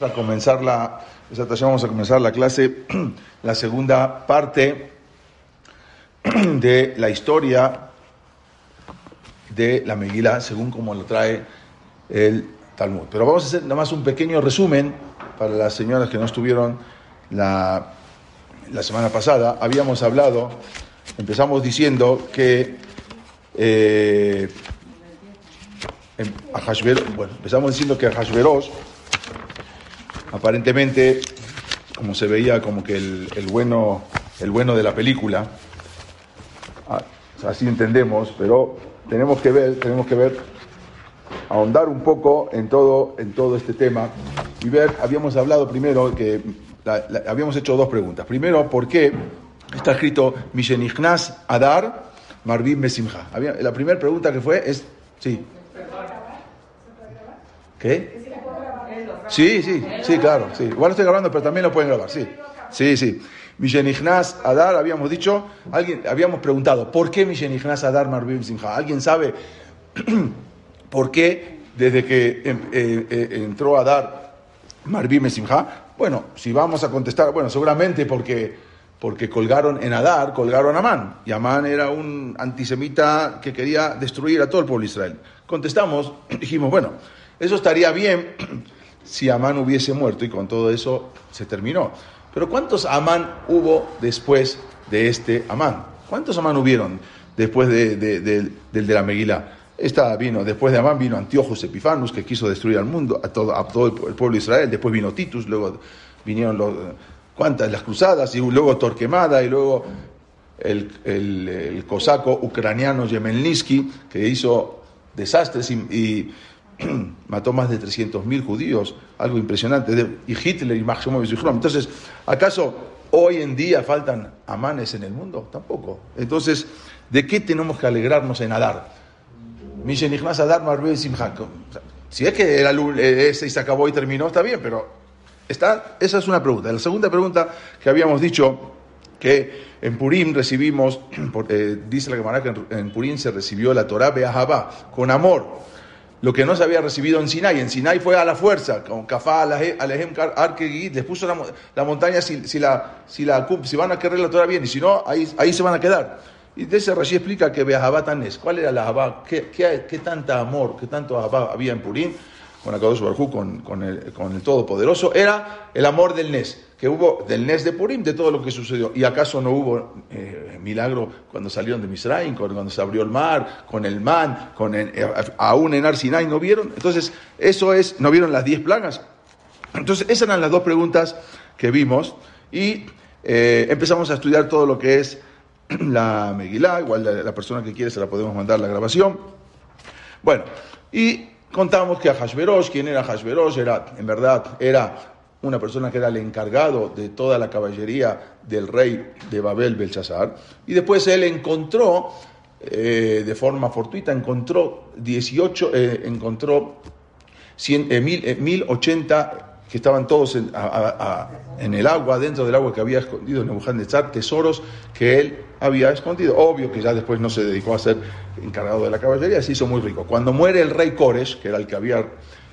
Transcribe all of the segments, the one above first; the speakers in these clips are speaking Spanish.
a comenzar la, vamos a comenzar la clase, la segunda parte de la historia de la Megilá, según como lo trae el Talmud. Pero vamos a hacer nada más un pequeño resumen para las señoras que no estuvieron la, la semana pasada. Habíamos hablado, empezamos diciendo que eh, bueno, empezamos diciendo que a Hashverosh, aparentemente, como se veía como que el, el bueno, el bueno de la película, así entendemos, pero tenemos que ver, tenemos que ver, ahondar un poco en todo, en todo este tema y ver, habíamos hablado primero que habíamos hecho dos preguntas. Primero, ¿por qué está escrito Mishenichnas Adar Marvin Mesimha? La primera pregunta que fue es, sí. ¿Qué? Sí, sí, sí, claro, sí. Igual estoy grabando, pero también lo pueden grabar, sí. Sí, sí. Mishenichnas Adar, habíamos dicho, alguien, habíamos preguntado, ¿por qué Mishenichnas Adar Marvim Simha? ¿Alguien sabe por qué desde que em, eh, eh, entró Adar Marvim Simha? Bueno, si vamos a contestar, bueno, seguramente porque, porque colgaron en Adar, colgaron a Amán. Y Amán era un antisemita que quería destruir a todo el pueblo de Israel. Contestamos, dijimos, bueno, eso estaría bien si Amán hubiese muerto y con todo eso se terminó. Pero ¿cuántos Amán hubo después de este Amán? ¿Cuántos Amán hubieron después de, del de la Meguila? Esta vino, después de Amán vino Antiojos Epifanus, que quiso destruir al mundo, a todo, a todo el pueblo de Israel. Después vino Titus, luego vinieron los, ¿cuántas? Las cruzadas, y luego Torquemada, y luego el, el, cosaco ucraniano Yemelnitsky, que hizo desastres y mató más de 300.000 judíos, algo impresionante, y Hitler y Máximo Entonces, ¿acaso hoy en día faltan amanes en el mundo? Tampoco. Entonces, ¿de qué tenemos que alegrarnos en Adar? Si es que el, ese se acabó y terminó, está bien, pero está, esa es una pregunta. La segunda pregunta que habíamos dicho que en Purim recibimos, eh, dice la Gemara que en, Purim se recibió la Torah Be'ahabá, con amor lo que no se había recibido en Sinai. En Sinai fue a la fuerza, con Kafá, Alejem, Arkegid, les puso la, montaña si, la, si, si van a querer la Torah bien, y si no, ahí, ahí se van a quedar. Y de ese Rashi explica que Beahabá tan es. ¿Cuál era la Ahabá? ¿Qué, qué, qué tanta amor, qué tanto Ahabá había en Purim? Con Akadosh Barjú, con, con, el, con el Todopoderoso, era el amor del Nes, que hubo del Nes de Purim, de todo lo que sucedió. ¿Y acaso no hubo eh, milagro cuando salieron de Misraim, cuando se abrió el mar, con el man, con eh, aún en Arsinai no vieron? Entonces, eso es, ¿no vieron las diez plagas? Entonces, esas eran las dos preguntas que vimos y eh, empezamos a estudiar todo lo que es la Megilá, igual la, la, persona que quiere se la podemos mandar la grabación. Bueno, y contamos que a Hashverosh, ¿quién era Hashverosh? Era, en verdad, era una persona que era el encargado de toda la caballería del rey de Babel, Belshazzar, y después él encontró, eh, de forma fortuita, encontró 18, eh, encontró 100, eh, mil, 1080 que estaban todos en, en, el agua, dentro del agua que había escondido Nebuchadnezzar, tesoros que él había escondido. Obvio que ya después no se dedicó a ser encargado de la caballería, se hizo muy rico. Cuando muere el rey Koresh, que era el que había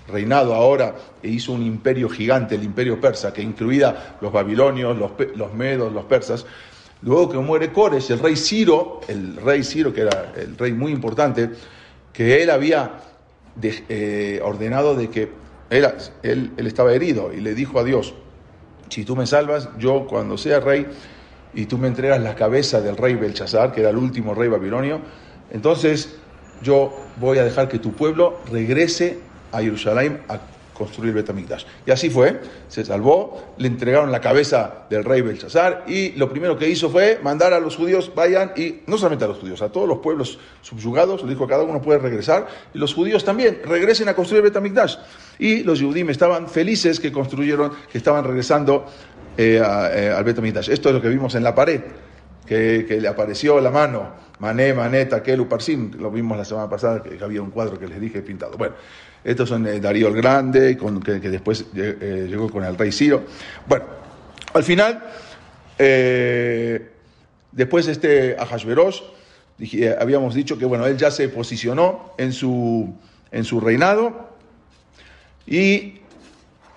reinado ahora e hizo un imperio gigante, el imperio persa, que incluía los babilonios, los, los medos, los persas, luego que muere Koresh, el rey Ciro, el rey Ciro, que era el rey muy importante, que él había eh, ordenado de que él, él, estaba herido y le dijo a Dios, si tú me salvas, yo cuando sea rey y tú me entregas la cabeza del rey Belshazzar, que era el último rey babilonio, entonces yo voy a dejar que tu pueblo regrese a Jerusalén a construir Betamigdash. Y así fue, se salvó, le entregaron la cabeza del rey Belshazzar y lo primero que hizo fue mandar a los judíos, vayan, y no solamente a los judíos, a todos los pueblos subyugados, le dijo cada uno puede regresar, y los judíos también, regresen a construir Betamigdash. Y los judíos estaban felices que construyeron, que estaban regresando eh, eh, al Betamigdash. Esto es lo que vimos en la pared, que, le apareció la mano, Mané, Mané, Takel, Uparsim, lo vimos la semana pasada, que había un cuadro que les dije pintado. Bueno, estos son eh, Darío el Grande, que, después eh, llegó con el rey Ciro. Bueno, al final, eh, después de este Ahasveros, habíamos dicho que bueno, él ya se posicionó en su, en su reinado y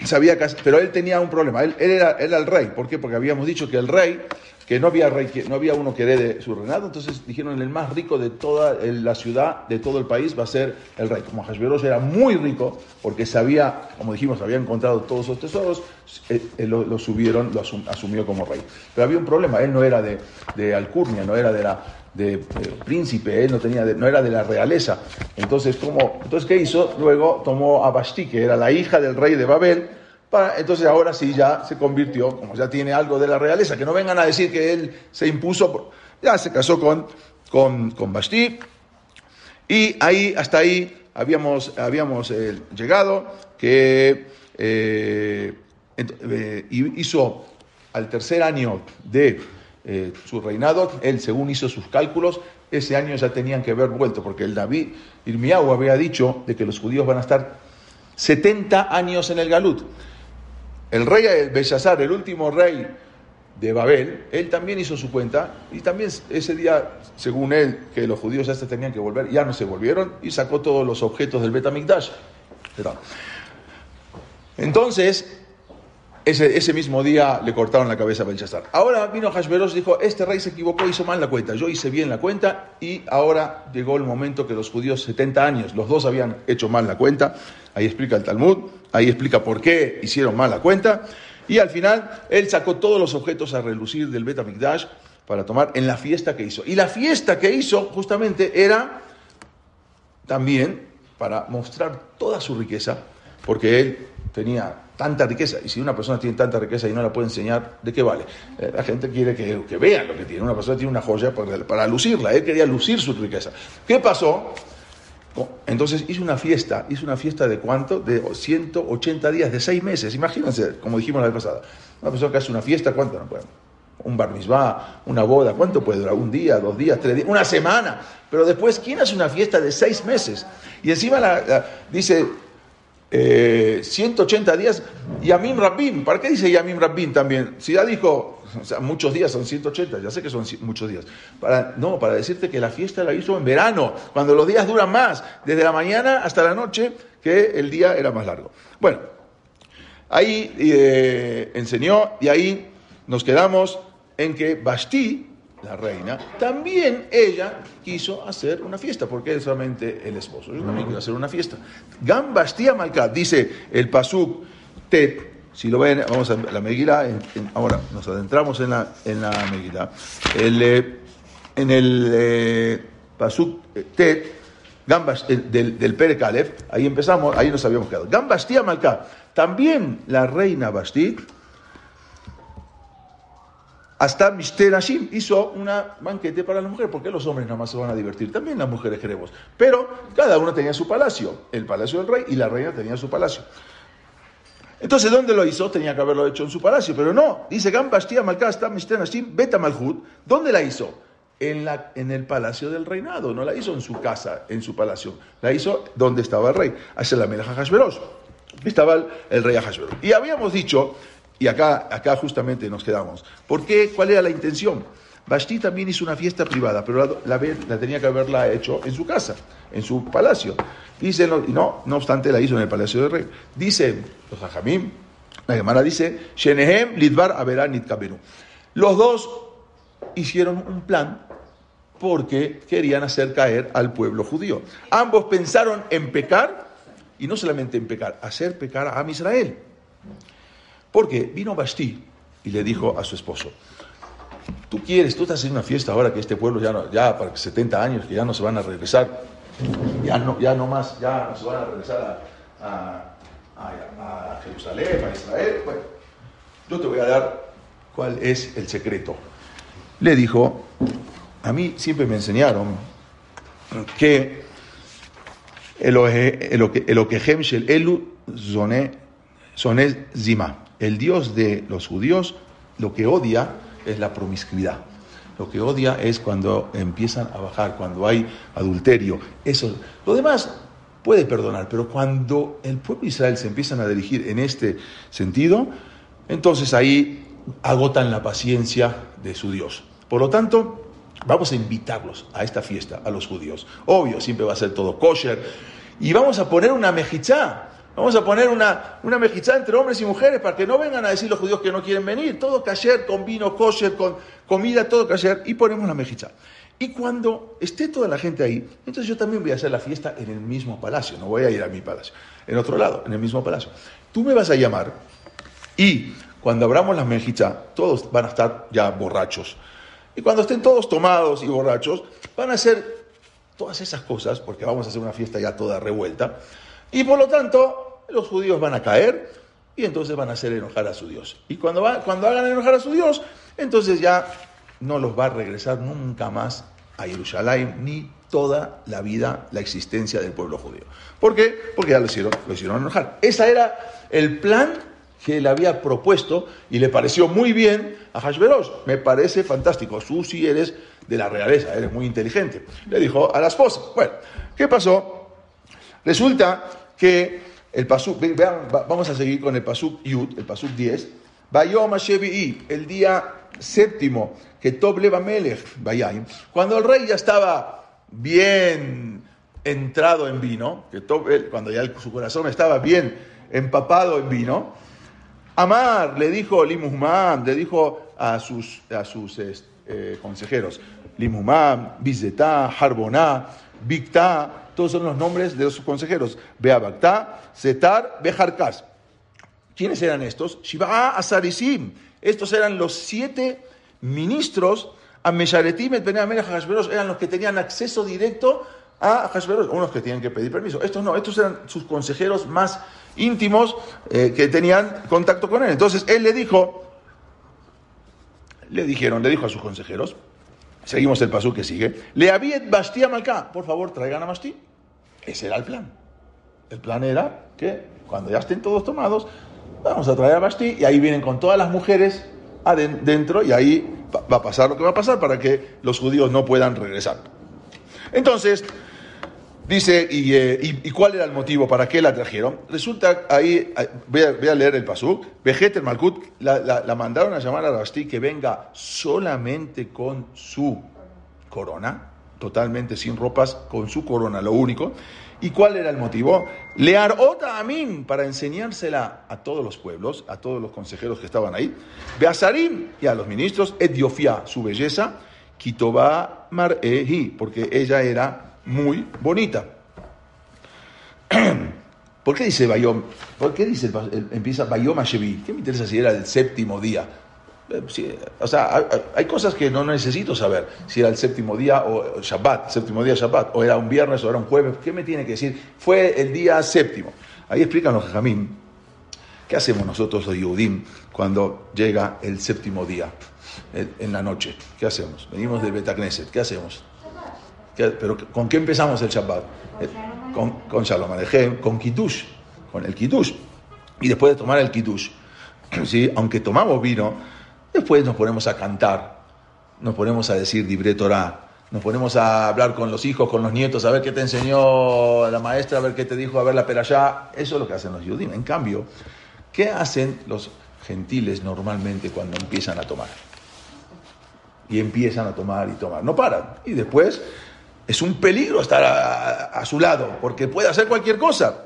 sabía pero él tenía un problema, él, era, el rey, ¿por qué? Porque habíamos dicho que el rey, que no había rey, que no había uno que herede su reinado, entonces dijeron el más rico de toda la ciudad, de todo el país va a ser el rey. Como Hashverosh era muy rico, porque sabía, como dijimos, había encontrado todos esos tesoros, eh, eh, lo, subieron, lo asumió como rey. Pero había un problema, él no era de, de Alcurnia, no era de la de, príncipe, él no, tenía no era de la realeza. Entonces, ¿cómo? entonces, ¿qué hizo? Luego tomó a Basti, que era la hija del rey de Babel, entonces ahora sí ya se convirtió, como ya tiene algo de la realeza, que no vengan a decir que él se impuso, ya se casó con, con, Basti, y ahí, hasta ahí habíamos, habíamos eh, llegado, que eh, eh, hizo al tercer año de su reinado, él según hizo sus cálculos, ese año ya tenían que haber vuelto, porque el David Irmiau había dicho de que los judíos van a estar 70 años en el Galut. El rey Belshazzar, el último rey de Babel, él también hizo su cuenta y también ese día, según él, que los judíos ya se tenían que volver, ya no se volvieron y sacó todos los objetos del Betamikdash. Entonces, ese, mismo día le cortaron la cabeza a Belshazzar. Ahora vino Hashverosh y dijo, este rey se equivocó, hizo mal la cuenta, yo hice bien la cuenta y ahora llegó el momento que los judíos, 70 años, los dos habían hecho mal la cuenta, ahí explica el Talmud, ahí explica por qué hicieron mal la cuenta, y al final él sacó todos los objetos a relucir del Bet para tomar en la fiesta que hizo. Y la fiesta que hizo justamente era también para mostrar toda su riqueza, porque él tenía tanta riqueza. Y si una persona tiene tanta riqueza y no la puede enseñar, ¿de qué vale? Eh, la gente quiere que, que, vean lo que tiene. Una persona tiene una joya para, lucirla. Él quería lucir su riqueza. ¿Qué pasó? Entonces hizo una fiesta. Hizo una fiesta de cuánto? De 180 días, de 6 meses. Imagínense, como dijimos la vez pasada. Una persona que hace una fiesta, ¿cuánto no puede? Un bar una boda, ¿cuánto puede durar? Un día, dos días, tres días, una semana. Pero después, ¿quién hace una fiesta de seis meses? Y encima la, dice, 180 eh, días, Yamim Rabbim. ¿Para qué dice Yamim Rabbim también? Si ya dijo, o sea, muchos días son 180, ya sé que son muchos días. Para, no, para decirte que la fiesta la hizo en verano, cuando los días duran más, desde la mañana hasta la noche, que el día era más largo. Bueno, ahí eh, enseñó y ahí nos quedamos en que Basti la reina, también ella quiso hacer una fiesta, porque es solamente el esposo. Yo también quiero hacer una fiesta. Gambastía Malkat, dice el Pasuk Tet, si lo ven, vamos a la Megilá, ahora nos adentramos en la, en la. Eh, en el eh, Pasuk Tet, Gambas, del, del Pere ahí empezamos, ahí nos habíamos quedado. Gambastía Malkat, también la reina Basti, hasta Mister Hashim hizo una banquete para la mujer, porque los hombres nada más se van a divertir, también las mujeres queremos. Pero cada uno tenía su palacio, el palacio del rey y la reina tenía su palacio. Entonces, ¿dónde lo hizo? Tenía que haberlo hecho en su palacio, pero no. Dice Gambastia Malcasta, Mister Hashim, Beta. ¿Dónde la hizo? En, la, en el palacio del reinado, no la hizo en su casa, en su palacio. La hizo donde estaba el rey, hacia la Melaja. Estaba el, rey Hashverosh. Y habíamos dicho y acá, acá justamente nos quedamos. ¿Por qué? ¿Cuál era la intención? Basti también hizo una fiesta privada, pero la, la, tenía que haberla hecho en su casa, en su palacio. Dice, no, no, obstante la hizo en el palacio del rey. Dice los hajamim, la hermana dice, Shenehem lidbar Los dos hicieron un plan porque querían hacer caer al pueblo judío. Ambos pensaron en pecar, y no solamente en pecar, hacer pecar a Israel. Porque vino Basti y le dijo a su esposo, tú quieres, tú estás en una fiesta ahora que este pueblo ya, no, ya para 70 años, que ya no se van a regresar, ya no, ya no más, ya no se van a regresar a, Jerusalén, a Israel. Bueno, yo te voy a dar cuál es el secreto. Le dijo, a mí siempre me enseñaron que el Shel Elu Zone Zima el Dios de los judíos lo que odia es la promiscuidad. Lo que odia es cuando empiezan a bajar, cuando hay adulterio. Eso. Lo demás puede perdonar, pero cuando el pueblo de Israel se empiezan a dirigir en este sentido, entonces ahí agotan la paciencia de su Dios. Por lo tanto, vamos a invitarlos a esta fiesta, a los judíos. Obvio, siempre va a ser todo kosher. Y vamos a poner una mejichá Vamos a poner una, una mejizá entre hombres y mujeres para que no vengan a decir los judíos que no quieren venir. Todo kasher, con vino kosher, con comida, todo kasher. Y ponemos la mejizá. Y cuando esté toda la gente ahí, entonces yo también voy a hacer la fiesta en el mismo palacio. No voy a ir a mi palacio. En otro lado, en el mismo palacio. Tú me vas a llamar y cuando abramos la mejizá, todos van a estar ya borrachos. Y cuando estén todos tomados y borrachos, van a hacer todas esas cosas, porque vamos a hacer una fiesta ya toda revuelta. Y por lo tanto, los judíos van a caer y entonces van a hacer enojar a su Dios. Y cuando, cuando hagan enojar a su Dios, entonces ya no los va a regresar nunca más a Jerusalén ni toda la vida, la existencia del pueblo judío. ¿Por qué? Porque ya lo hicieron, lo hicieron enojar. Ese era el plan que le había propuesto y le pareció muy bien a Hashverosh. Me parece fantástico. Susi, eres de la realeza, eres muy inteligente. Le dijo a la esposa. Bueno, ¿qué pasó? Resulta que el pasuk, vean, vamos a seguir con el pasuk Yud, el pasuk 10. Bayom el día séptimo, que Tob Leva Melech, cuando el rey ya estaba bien entrado en vino, que cuando ya su corazón estaba bien empapado en vino, Amar le dijo le dijo a sus, a sus eh, consejeros, Limuhman, Bizeta, Harboná, Bikta, todos son los nombres de sus consejeros. Beabactá, Setar, Bejarkas. ¿Quiénes eran estos? Shiva Asarisim. Estos eran los siete ministros a Mesharetim, eran los que tenían acceso directo a Hashverosh, unos que tenían que pedir permiso. Estos no, estos eran sus consejeros más íntimos eh, que tenían contacto con él. Entonces él le dijo, le dijeron, le dijo a sus consejeros, seguimos el paso que sigue, le aviet Basti a por favor traigan a Basti. Ese era el plan. El plan era que cuando ya estén todos tomados, vamos a traer a Basti y ahí vienen con todas las mujeres adentro y ahí va a pasar lo que va a pasar para que los judíos no puedan regresar. Entonces, dice, eh, ¿y, cuál era el motivo para qué la trajeron? Resulta, ahí, voy a, leer el pasuk, Vejeter Malkut, la, la, mandaron a llamar a Basti que venga solamente con su corona, totalmente sin ropas, con su corona, lo único. ¿Y cuál era el motivo? Lear otra amin para enseñársela a todos los pueblos, a todos los consejeros que estaban ahí. Beasarim y a los ministros, Ediofia, su belleza, Kitoba Mar'ehi, porque ella era muy bonita. ¿Por qué dice Bayom? ¿Por qué dice, empieza Bayom Hashevi? ¿Qué me interesa si era el séptimo día? Eh, o sea, hay, cosas que no necesito saber. Si era el séptimo día o Shabbat, séptimo día Shabbat, o era un viernes o era un jueves, ¿qué me tiene que decir? Fue el día séptimo. Ahí explican los Jamín. ¿Qué hacemos nosotros los Yehudim cuando llega el séptimo día en la noche? ¿Qué hacemos? Venimos del Betacneset, ¿qué hacemos? ¿Pero con qué empezamos el Shabbat? Eh, con, con Shalom Alechem, con Kiddush, con el Kiddush. Y después de tomar el Kiddush, ¿sí? aunque tomamos vino, Después nos ponemos a cantar, nos ponemos a decir Dibre Torah, nos ponemos a hablar con los hijos, con los nietos, a ver qué te enseñó la maestra, a ver qué te dijo, a ver la perashá. Eso es lo que hacen los judíos. En cambio, ¿qué hacen los gentiles normalmente cuando empiezan a tomar? Y empiezan a tomar y tomar. No paran. Y después es un peligro estar a, su lado, porque puede hacer cualquier cosa.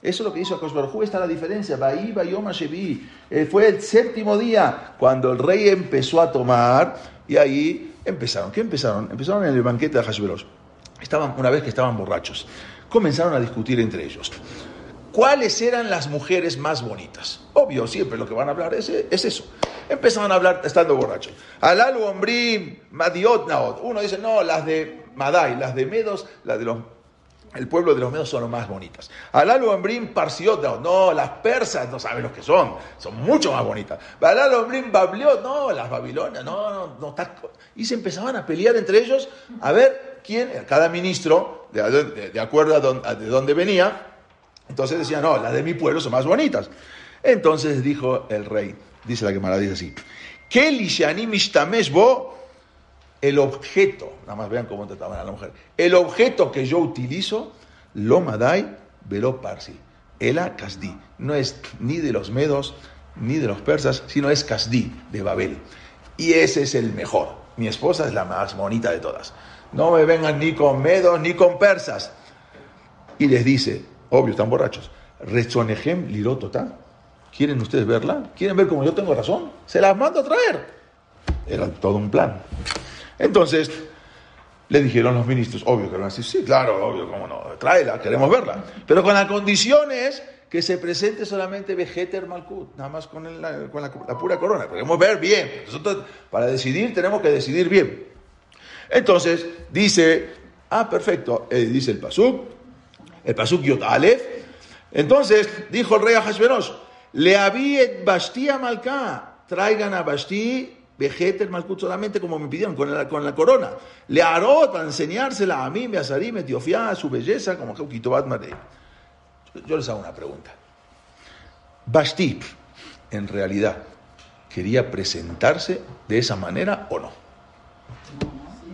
Eso es lo que hizo Akosbarjú, está la diferencia. Eh, Fue el séptimo día cuando el rey empezó a tomar y ahí empezaron. ¿Qué empezaron? Empezaron en el banquete de Hashverosh. Estaban, una vez que estaban borrachos, comenzaron a discutir entre ellos. ¿Cuáles eran las mujeres más bonitas? Obvio, siempre lo que van a hablar es, es eso. Empezaron a hablar estando borrachos. Alalu, Ombrim, Madiot, Naot. Uno dice, no, las de Madai, las de Medos, las de los el pueblo de los medios son los más bonitas. Alalo Ambrim Parsiot, no, las persas no saben lo que son, son mucho más bonitas. Alalo Ambrim Babliot, no, las babilonias, no, no, no. Y se empezaban a pelear entre ellos a ver quién, cada ministro, de, acuerdo a, de dónde venía, entonces decía, no, las de mi pueblo son más bonitas. Entonces dijo el rey, dice la que dice así, ¿qué bo el objeto, nada más vean cómo trataban a la mujer, el objeto que yo utilizo, lo madai velo parsi, ela kasdi, no es ni de los medos ni de los persas, sino es kasdi, de Babel. Y ese es el mejor. Mi esposa es la más bonita de todas. No me vengan ni con medos ni con persas. Y les dice, obvio, están borrachos, Rezonejem lirotota. ¿Quieren ustedes verla? ¿Quieren ver cómo yo tengo razón? Se las mando a traer. Era todo un plan. Entonces, le dijeron los ministros, obvio que van a decir, sí, claro, obvio, cómo no, tráela, queremos verla. Pero con las condiciones que se presente solamente Vegeter Malkut, nada más con, la, pura corona. Queremos ver bien. Nosotros, para decidir, tenemos que decidir bien. Entonces, dice, ah, perfecto, eh, dice el Pasuk, el Pasuk Yot. Entonces, dijo el rey a Hashverosh, le había Bastía Malká, traigan a Basti Vegeter Malkut solamente como me pidieron, con la, con la corona. Le haró para enseñársela a mí, me asarí, me a su belleza, como Kitobat Marei. Yo les hago una pregunta. Basti, en realidad, quería presentarse de esa manera o no?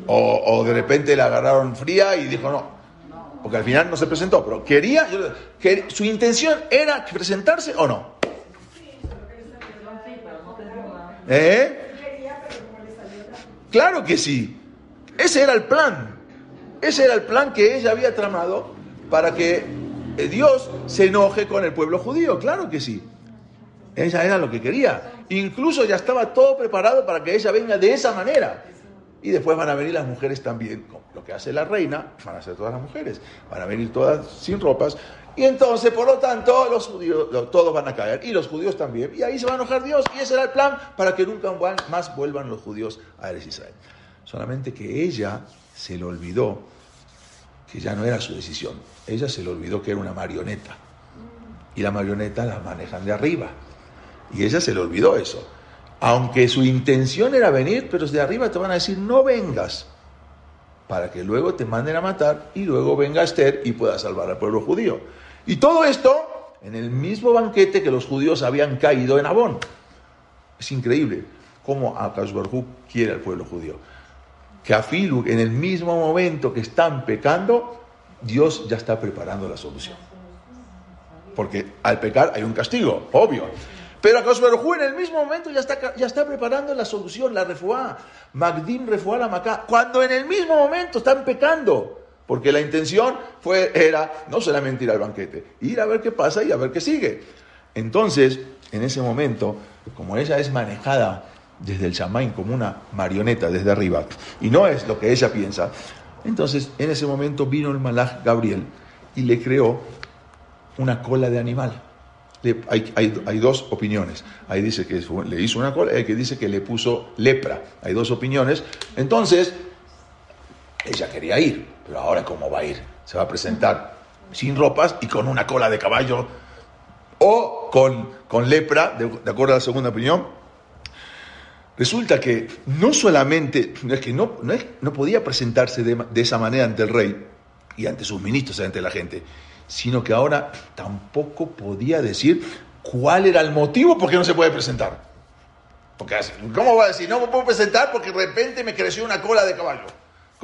O, de repente la agarraron fría y dijo no. Porque al final no se presentó, pero quería, que, su intención era presentarse o no. ¿Eh? Claro que sí. Ese era el plan. Ese era el plan que ella había tramado para que eh, Dios se enoje con el pueblo judío. Claro que sí. Ella era lo que quería. Incluso ya estaba todo preparado para que ella venga de esa manera. Y después van a venir las mujeres también. Lo que hace la reina, van a ser todas las mujeres. Van a venir todas sin ropas. Y entonces, por lo tanto, los judíos, todos van a caer. Y los judíos también. Y ahí se va a enojar Dios. Y ese era el plan para que nunca más vuelvan los judíos a Eres Israel. Solamente que ella se le olvidó que ya no era su decisión. Ella se le olvidó que era una marioneta. Y la marioneta la manejan de arriba. Y ella se le olvidó eso aunque su intención era venir, pero desde arriba te van a decir, no vengas, para que luego te manden a matar y luego venga Esther y pueda salvar al pueblo judío. Y todo esto en el mismo banquete que los judíos habían caído en Abón. Es increíble cómo Akash quiere al pueblo judío. Que a Filu, en el mismo momento que están pecando, Dios ya está preparando la solución. Porque al pecar hay un castigo, obvio. Pero Akash en el mismo momento ya está, ya está preparando la solución, la refuá. Magdim refuá la macá. Cuando en el mismo momento están pecando. Porque la intención fue, era no solamente ir al banquete, ir a ver qué pasa y a ver qué sigue. Entonces, en ese momento, como ella es manejada desde el Shamain como una marioneta desde arriba, y no es lo que ella piensa, entonces en ese momento vino el malaj Gabriel y le creó una cola de animal hay, dos opiniones. Ahí dice que le hizo una cola, hay que dice que le puso lepra. Hay dos opiniones. Entonces, ella quería ir, pero ahora ¿cómo va a ir? Se va a presentar sin ropas y con una cola de caballo o con, con lepra, de, acuerdo a la segunda opinión. Resulta que no solamente, es que no, no, no podía presentarse de, de esa manera ante el rey y ante sus ministros, ante la gente, sino que ahora tampoco podía decir cuál era el motivo por qué no se puede presentar. Porque, ¿Cómo va a decir? No me puedo presentar porque de repente me creció una cola de caballo.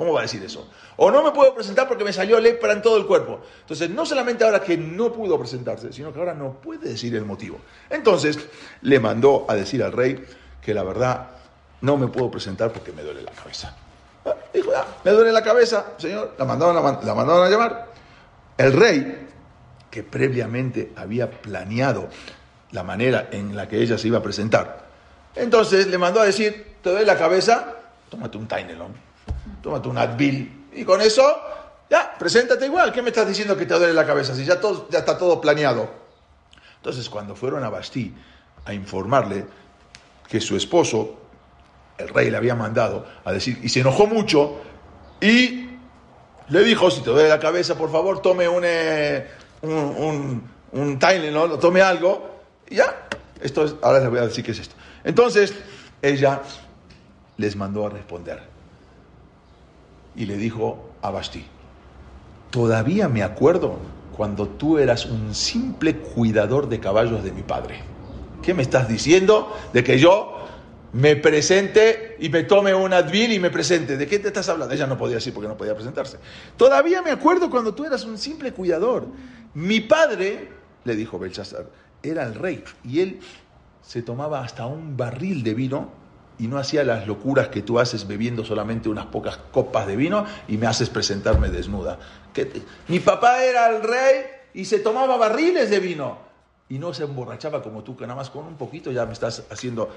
¿Cómo va a decir eso? O no me puedo presentar porque me salió lepra en todo el cuerpo. Entonces, no solamente ahora que no pudo presentarse, sino que ahora no puede decir el motivo. Entonces, le mandó a decir al rey que la verdad no me puedo presentar porque me duele la cabeza. Ah, dijo, ya, me duele la cabeza, señor. La mandaron mandaron a llamar. El rey, que previamente había planeado la manera en la que ella se iba a presentar, entonces le mandó a decir, te doy la cabeza, tómate un Tainelon, tómate un Advil, y con eso, ya, preséntate igual, ¿qué me estás diciendo que te duele la cabeza? Si ya, todo, ya está todo planeado. Entonces, cuando fueron a Bastí a informarle que su esposo, el rey le había mandado a decir, y se enojó mucho, y le dijo, si te duele la cabeza, por favor, tome un, eh, un, un, tome algo. Y ya, esto es, ahora les voy a decir qué es esto. Entonces, ella les mandó a responder. Y le dijo a Basti, todavía me acuerdo cuando tú eras un simple cuidador de caballos de mi padre. ¿Qué me estás diciendo? De que yo me presente y me tome un Advil y me presente. ¿De qué te estás hablando? Ella no podía decir porque no podía presentarse. Todavía me acuerdo cuando tú eras un simple cuidador. Mi padre, le dijo Belshazzar, era el rey y él se tomaba hasta un barril de vino y no hacía las locuras que tú haces bebiendo solamente unas pocas copas de vino y me haces presentarme desnuda. Mi papá era el rey y se tomaba barriles de vino. Y no se emborrachaba como tú, que nada más con un poquito ya me estás haciendo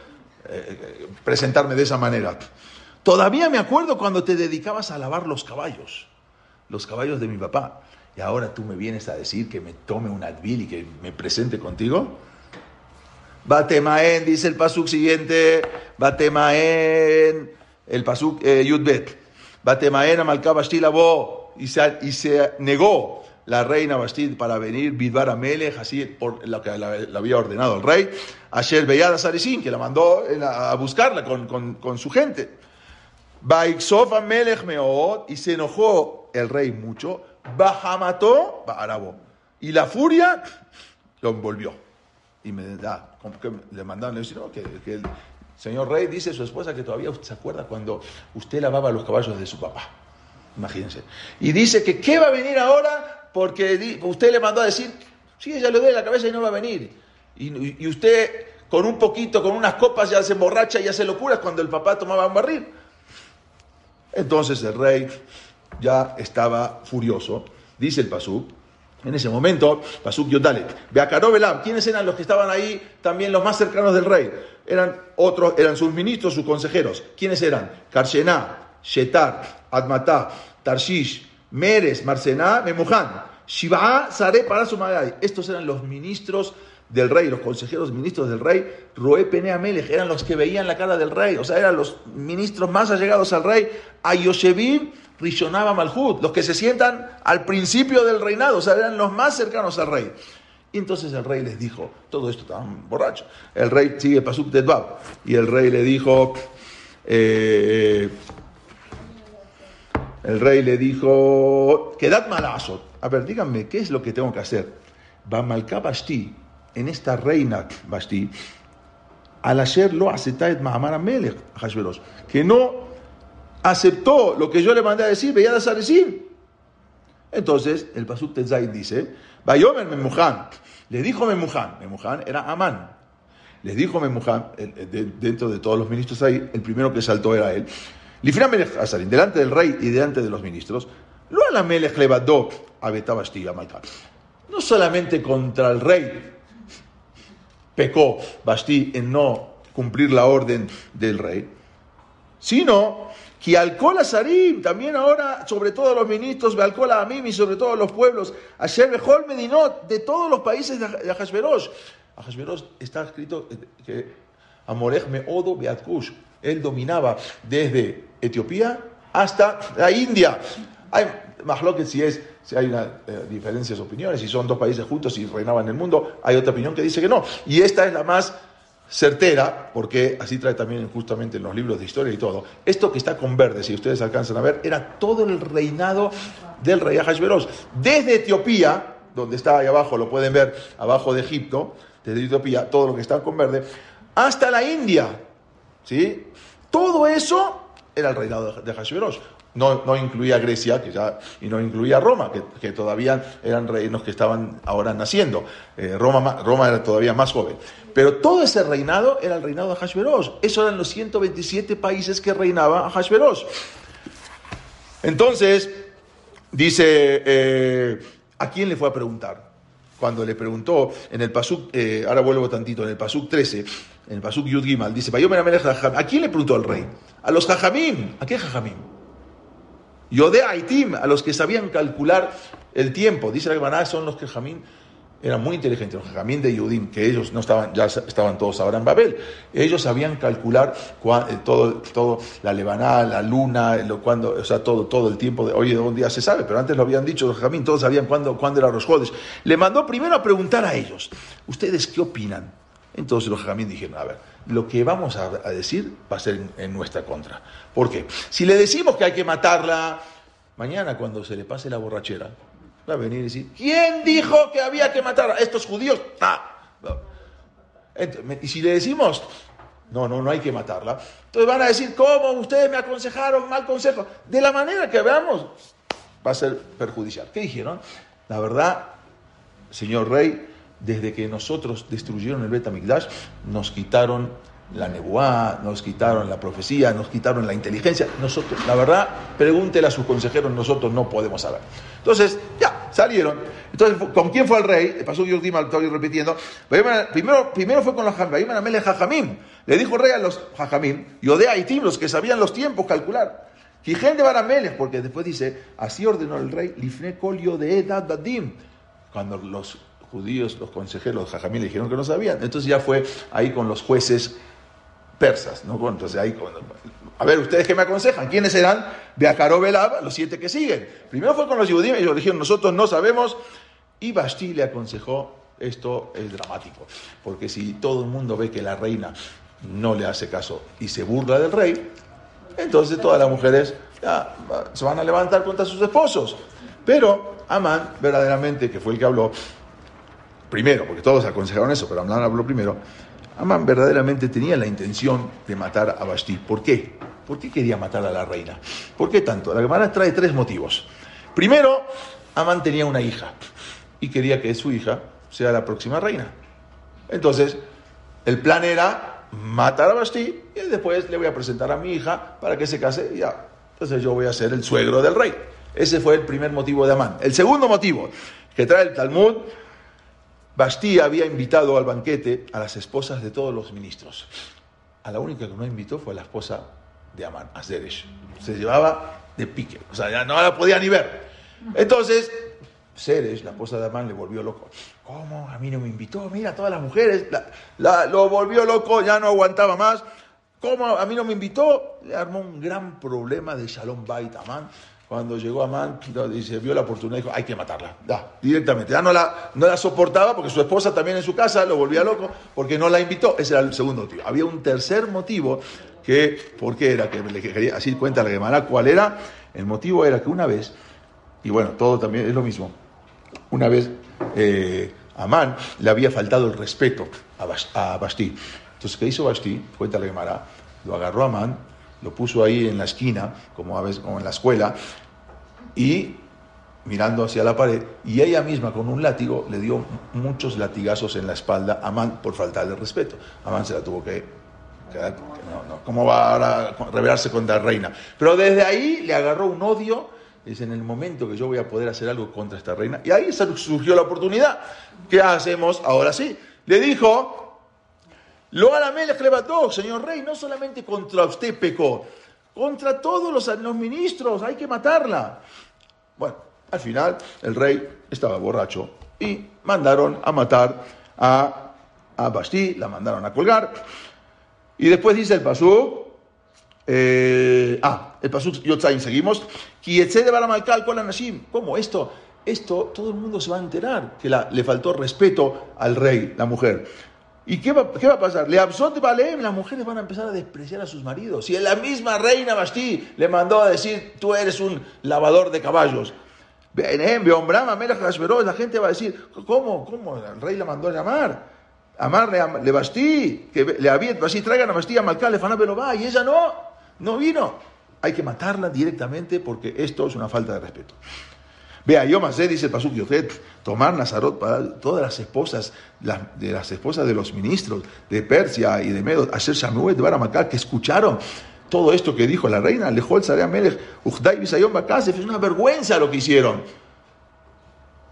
eh, eh, presentarme de esa manera. Todavía me acuerdo cuando te dedicabas a lavar los caballos, los caballos de mi papá. Y ahora tú me vienes a decir que me tome un Advil y que me presente contigo. Batemaen, dice el pasuk siguiente, Batemaen, el pasuk eh, Yudbet. Batemaen amalcá y se, y se negó la reina Bastid para venir, Bidbar Amelech, así por lo que le había ordenado el rey, Asher Beyada Sarisin, que la mandó a buscarla con, con, con su gente. Baixof Amelech Meod, y se enojó el rey mucho, Bajamató, Arabo, y la furia lo envolvió. Y me da, que le mandaron, le dijeron que, que el señor rey dice a su esposa que todavía se acuerda cuando usted lavaba los caballos de su papá. Imagínense. Y dice que ¿qué va a venir ahora? Porque usted le mandó a decir, sí, ella le duele la cabeza y no va a venir. Y, usted con un poquito, con unas copas ya se emborracha y hace locuras cuando el papá tomaba un barril. Entonces el rey ya estaba furioso. Dice el Pasú, en ese momento, Pasuk Yodalet, Beacaró ¿quiénes eran los que estaban ahí también los más cercanos del rey? Eran otros, eran sus ministros, sus consejeros. ¿Quiénes eran? Karshená, Shetar, Admatá, Tarshish, Meres, Marcená, Memujan, Shiva, Sare. Estos eran los ministros del rey, los consejeros ministros del rey, Roé Penea Melech, eran los que veían la cara del rey, o sea, eran los ministros más allegados al rey, Ayoshevim, Rishonaba Malhut, los que se sientan al principio del reinado, o sea, eran los más cercanos al rey. Y entonces el rey les dijo, todo esto estaban borrachos. El rey sigue Pasuk Tedbab, y el rey le dijo, eh, el rey le dijo, quedad malazot. A ver, díganme, ¿qué es lo que tengo que hacer? Bamalka Basti, en esta reina Basti, al hacer lo aceptaed Mahamar Melech, que no aceptó lo que yo le mandé a decir, veía a decir. Entonces, el Pasuk Tezaid dice, Bayomer Memujan, le dijo Memujan, Memujan era Amán, le dijo Memujan, dentro de todos los ministros ahí, el primero que saltó era él, delante del rey y delante de los ministros, lo a la Melech levadó a No solamente contra el rey pecó Basti en no cumplir la orden del rey, sino alcohol a Sarim, también ahora, sobre todo los ministros, alcohol a Amim y sobre todo los pueblos, a Bejol Medinot, de todos los países de Ahasverosh. Ahasverosh está escrito que Amorech Meodo Beatkush, él dominaba desde Etiopía hasta la India. Hay más lo que si es si hay una, eh, diferencias opiniones, si son dos países juntos y reinaban el mundo, hay otra opinión que dice que no. Y esta es la más certera, porque así trae también justamente en los libros de historia y todo. Esto que está con verde, si ustedes alcanzan a ver, era todo el reinado del rey Ahasveros. Desde Etiopía, donde está ahí abajo, lo pueden ver abajo de Egipto, desde Etiopía, todo lo que está con verde, hasta la India. ¿Sí? Todo eso era el reinado de Hashverosh. No, no incluía Grecia que ya, y no incluía Roma, que, todavía eran reinos que estaban ahora naciendo. Eh, Roma, Roma era todavía más joven. Pero todo ese reinado era el reinado de Hashverosh. Esos eran los 127 países que reinaba Hashverosh. Entonces, dice, eh, ¿a quién le fue a preguntar? Cuando le preguntó en el Pasuk, eh, ahora vuelvo tantito, en el Pasuk 13, en el Pasuk Yud Gimal, dice, ¿a quién le preguntó el rey? A los Jajamim. ¿A qué Jajamim? Yode Aitim, a los que sabían calcular el tiempo. Dice la Gemara, son los que Jajamim eran muy inteligentes, los Jajamim de Yudim, que ellos no estaban, ya estaban todos ahora en Babel. Ellos sabían calcular eh, todo, todo la lebaná, la luna, lo, cuando, o sea, todo, todo el tiempo. De, hoy de un día se sabe, pero antes lo habían dicho los Jajamim, todos sabían cuándo, cuándo eran los jodes. Le mandó primero a preguntar a ellos, ¿ustedes qué opinan? Entonces los jajamín dijeron, a ver, lo que vamos a, decir va a ser en, nuestra contra. ¿Por qué? Si le decimos que hay que matarla, mañana cuando se le pase la borrachera, va a venir y decir, ¿quién dijo que había que matar a estos judíos? Ah. Y si le decimos, no, no, no hay que matarla, entonces van a decir, ¿cómo ustedes me aconsejaron mal consejo? De la manera que veamos, va a ser perjudicial. ¿Qué dijeron? La verdad, señor rey, desde que nosotros destruyeron el Bet nos quitaron la nebuá, nos quitaron la profecía, nos quitaron la inteligencia. Nosotros, la verdad, pregúntele a sus consejeros, nosotros no podemos saber. Entonces, ya, salieron. Entonces, ¿con quién fue el rey? Pasó yo estoy repitiendo. Primero, primero fue con los Jajamim. Le dijo el rey a los Jajamim, Yodea y Tim, los que sabían los tiempos, calcular. Jijen de Barameles, porque después dice, así ordenó el rey, Lifne Colio de Edad Dadim. Cuando los judíos, los consejeros, los Jajamim le dijeron que no sabían. Entonces ya fue ahí con los jueces persas, ¿no? Entonces ahí, a ver, ¿ustedes qué me aconsejan? ¿Quiénes eran? De Belab, los siete que siguen. Primero fue con los judíos, ellos dijeron, nosotros no sabemos, y Basti le aconsejó, esto es dramático, porque si todo el mundo ve que la reina no le hace caso y se burla del rey, entonces todas las mujeres se van a levantar contra sus esposos. Pero Amán, verdaderamente, que fue el que habló, primero, porque todos aconsejaron eso, pero Amán habló primero, Amán verdaderamente tenía la intención de matar a Basti. ¿Por qué? ¿Por qué quería matar a la reina? ¿Por qué tanto? La Gemara trae tres motivos. Primero, Amán tenía una hija y quería que su hija sea la próxima reina. Entonces, el plan era matar a Basti y después le voy a presentar a mi hija para que se case y ya. Entonces yo voy a ser el suegro del rey. Ese fue el primer motivo de Amán. El segundo motivo que trae el Talmud Bastí había invitado al banquete a las esposas de todos los ministros. A la única que no invitó fue la esposa de Amán, a Se llevaba de pique, o sea, ya no la podía ni ver. Entonces, Zeresh, la esposa de Amán, le volvió loco. ¿Cómo? A mí no me invitó. Mira, todas las mujeres, lo volvió loco, ya no aguantaba más. ¿Cómo? A mí no me invitó. Le armó un gran problema de Shalom Bait Amán. Cuando llegó Amán, dice, vio la oportunidad dijo, hay que matarla, da, directamente. Ya no la, no la soportaba porque su esposa también en su casa lo volvía loco porque no la invitó. Ese era el segundo motivo. Había un tercer motivo que, ¿por qué era? Que así cuenta la Gemara, ¿cuál era? El motivo era que una vez, y bueno, todo también es lo mismo, una vez eh, Amán le había faltado el respeto a, Bastí. Entonces, ¿qué hizo Bastí? Cuenta la Gemara, lo agarró a Amán, lo puso ahí en la esquina, como a veces como en la escuela, y mirando hacia la pared, y ella misma con un látigo le dio muchos latigazos en la espalda a Amán por faltarle respeto. Amán se la tuvo que quedar, ¿cómo va ahora a rebelarse contra la reina? Pero desde ahí le agarró un odio, es en el momento que yo voy a poder hacer algo contra esta reina, y ahí surgió la oportunidad. ¿Qué hacemos? Ahora sí. Le dijo, lo le levantó, señor rey, no solamente contra usted pecó, contra todos los, ministros, hay que matarla. Bueno, al final el rey estaba borracho y mandaron a matar a, a Basti, la mandaron a colgar. Y después dice el Pasú, eh, ah, el Pasú Yotzain, seguimos. ¿Cómo esto? Esto todo el mundo se va a enterar, que le faltó respeto al rey, la mujer. ¿Y qué va, a pasar? Le Balem, las mujeres van a empezar a despreciar a sus maridos. Si la misma reina Basti le mandó a decir, tú eres un lavador de caballos. La gente va a decir, ¿cómo? ¿Cómo? El rey le mandó a llamar. Amarle le Basti, que le había, Basti, traigan a Basti a Malcá, le va, y ella no, no vino. Hay que matarla directamente porque esto es una falta de respeto. Vea, yo más dice el Pasuk tomar Nazarot para todas las esposas, de las esposas de los ministros de Persia y de Medo, hacer Shamuet de Baramacá, que escucharon todo esto que dijo la reina, Lejol Sarea Melech, Ujdai Bisayón Bakasef, es una vergüenza lo que hicieron.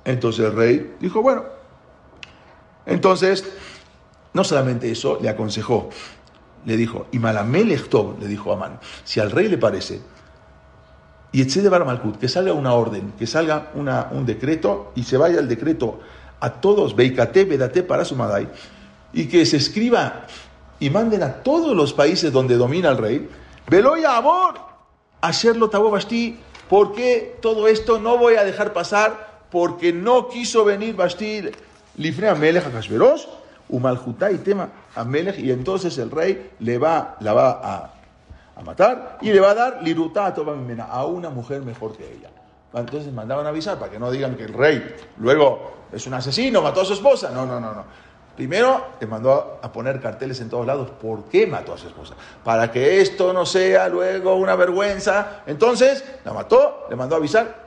Entonces el rey dijo, bueno, entonces, no solamente eso, le aconsejó, le dijo, y Malamelech le dijo a Amán, si al rey le parece y de Bar Malkut, que salga una orden, que salga una, un decreto y se vaya el decreto a todos, Beikate, Bedate para Sumadai, y que se escriba y manden a todos los países donde domina el rey, Veloya Amor, hacerlo Tabo Basti, porque todo esto no voy a dejar pasar, porque no quiso venir Basti, Lifne Amelech Akashverosh, Umaljutai tema Amelech, y entonces el rey le va, la va a a matar y le va a dar liruta a a una mujer mejor que ella. Entonces mandaban avisar para que no digan que el rey luego es un asesino, mató a su esposa. No, no, no, no. Primero le mandó a poner carteles en todos lados. ¿Por qué mató a su esposa? Para que esto no sea luego una vergüenza. Entonces la mató, le mandó a avisar.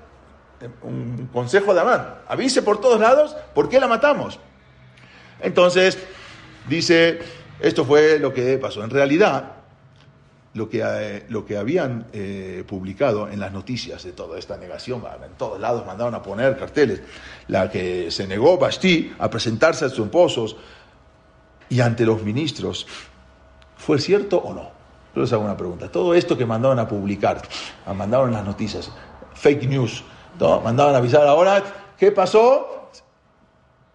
Un consejo de Amán. Avise por todos lados por qué la matamos. Entonces dice, esto fue lo que pasó. En realidad, lo que, eh, lo que habían eh, publicado en las noticias de toda esta negación, en todos lados mandaron a poner carteles, la que se negó Basti a presentarse a sus esposos y ante los ministros, ¿fue cierto o no? Yo les hago una pregunta. Todo esto que mandaron a publicar, mandaron en las noticias, fake news, ¿no? mandaban a avisar ahora, ¿qué pasó?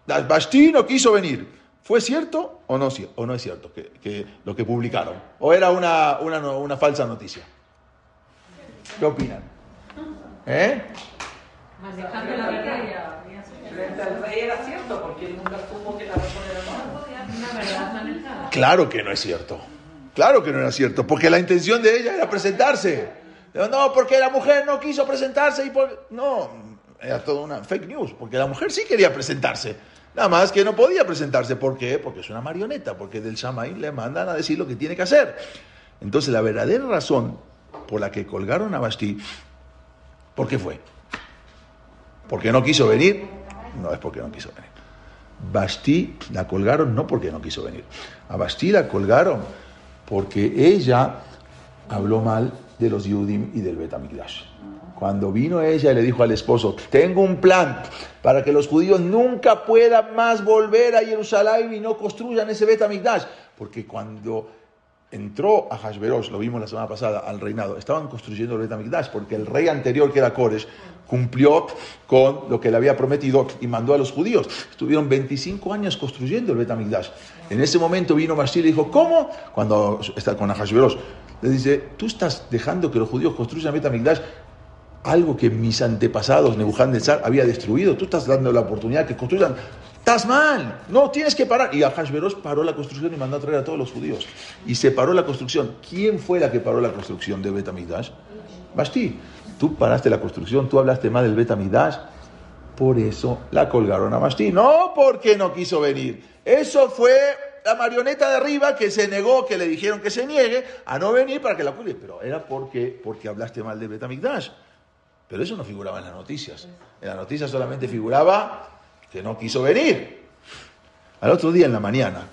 Basti no quiso venir. ¿Fue cierto o no, o no es cierto que, lo que publicaron? ¿O era una, una, falsa noticia? ¿Qué opinan? ¿Eh? la era cierto porque nunca supo que la era Claro que no es cierto. Claro que no era cierto, porque la intención de ella era presentarse. No, porque la mujer no quiso presentarse y por... No, era toda una fake news, porque la mujer sí quería presentarse. Nada más que no podía presentarse. ¿Por qué? Porque es una marioneta, porque del Shamaí le mandan a decir lo que tiene que hacer. Entonces, la verdadera razón por la que colgaron a Basti, ¿por qué fue? ¿Porque no quiso venir? No es porque no quiso venir. Basti la colgaron no porque no quiso venir. A Basti la colgaron porque ella habló mal de los Yudim y del Betamigdash. Cuando vino ella y le dijo al esposo, tengo un plan para que los judíos nunca puedan más volver a Jerusalén y no construyan ese Betamigdash. Porque cuando entró a Hashverosh, lo vimos la semana pasada, al reinado, estaban construyendo el Betamigdash, porque el rey anterior, que era Koresh, cumplió con lo que le había prometido y mandó a los judíos. Estuvieron 25 años construyendo el Betamigdash. En ese momento vino Bashir y dijo, ¿cómo? Cuando está con Hashverosh, le dice, tú estás dejando que los judíos construyan Betamigdash algo que mis antepasados, Nebuchadnezzar, había destruido. Tú estás dando la oportunidad que construyan. Estás mal, no, tienes que parar. Y Ahashverosh paró la construcción y mandó a traer a todos los judíos. Y se paró la construcción. ¿Quién fue la que paró la construcción de Betamigdash? Basti. Tú paraste la construcción, tú hablaste mal del Betamigdash. Por eso la colgaron a Basti. No porque no quiso venir. Eso fue la marioneta de arriba que se negó, que le dijeron que se niegue a no venir para que la cuide. Pero era porque, porque hablaste mal de Betamigdash. Pero eso no figuraba en las noticias. En las noticias solamente figuraba que no quiso venir. Al otro día en la mañana,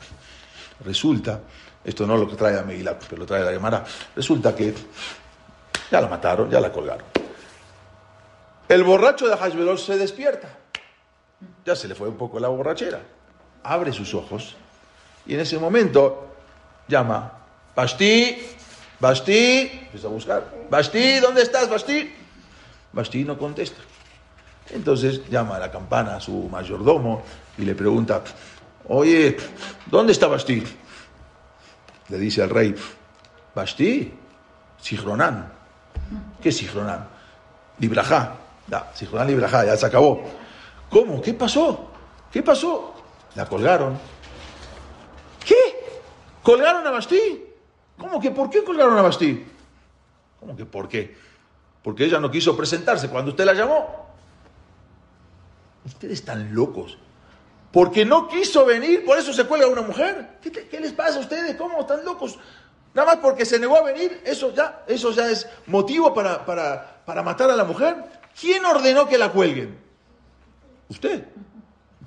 resulta, esto no lo que trae a Megilá, pero lo trae la Gemara, resulta que ya la mataron, ya la colgaron. El borracho de Hashverosh se despierta. Ya se le fue un poco la borrachera. Abre sus ojos y en ese momento llama, Basti, Basti, empieza a buscar, Basti, ¿dónde estás, Basti? Basti no contesta. Entonces llama a la campana a su mayordomo y le pregunta, oye, ¿dónde está Basti? Le dice al rey, Basti, Sijronán. ¿Qué es Sijronán? Librajá. Ya, Sijronán Librajá, ya se acabó. ¿Cómo? ¿Qué pasó? ¿Qué pasó? La colgaron. ¿Qué? ¿Colgaron a Basti? ¿Cómo que por qué colgaron a Basti? ¿Cómo que por qué? Porque ella no quiso presentarse cuando usted la llamó. Ustedes están locos. Porque no quiso venir, por eso se cuelga una mujer. ¿Qué, les pasa a ustedes? ¿Cómo están locos? Nada más porque se negó a venir, eso ya, eso ya es motivo para, para, para matar a la mujer. ¿Quién ordenó que la cuelguen? ¿Usted?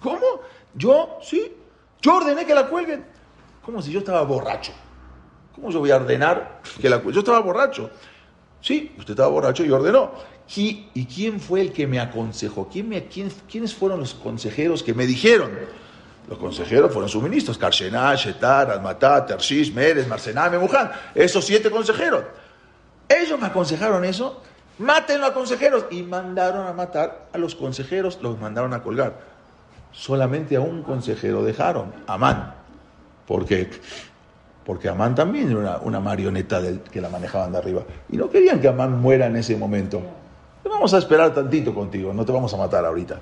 ¿Cómo? Yo, sí. Yo ordené que la cuelguen. Como si yo estaba borracho. ¿Cómo yo voy a ordenar que la cuelguen? Yo estaba borracho. Sí, usted estaba borracho y ordenó. ¿Y, quién fue el que me aconsejó? ¿Quién me, quién, ¿Quiénes fueron los consejeros que me dijeron? Los consejeros fueron sus ministros, Karshenah, Shetar, Almatá, Tershish, Meres, Marcená, Memuján. Esos siete consejeros. Ellos me aconsejaron eso. Maten a consejeros. Y mandaron a matar a los consejeros, los mandaron a colgar. Solamente a un consejero dejaron, Amán. Porque porque Amán también era una, marioneta que la manejaban de arriba. Y no querían que Amán muera en ese momento. Vamos a esperar tantito contigo, no te vamos a matar ahorita.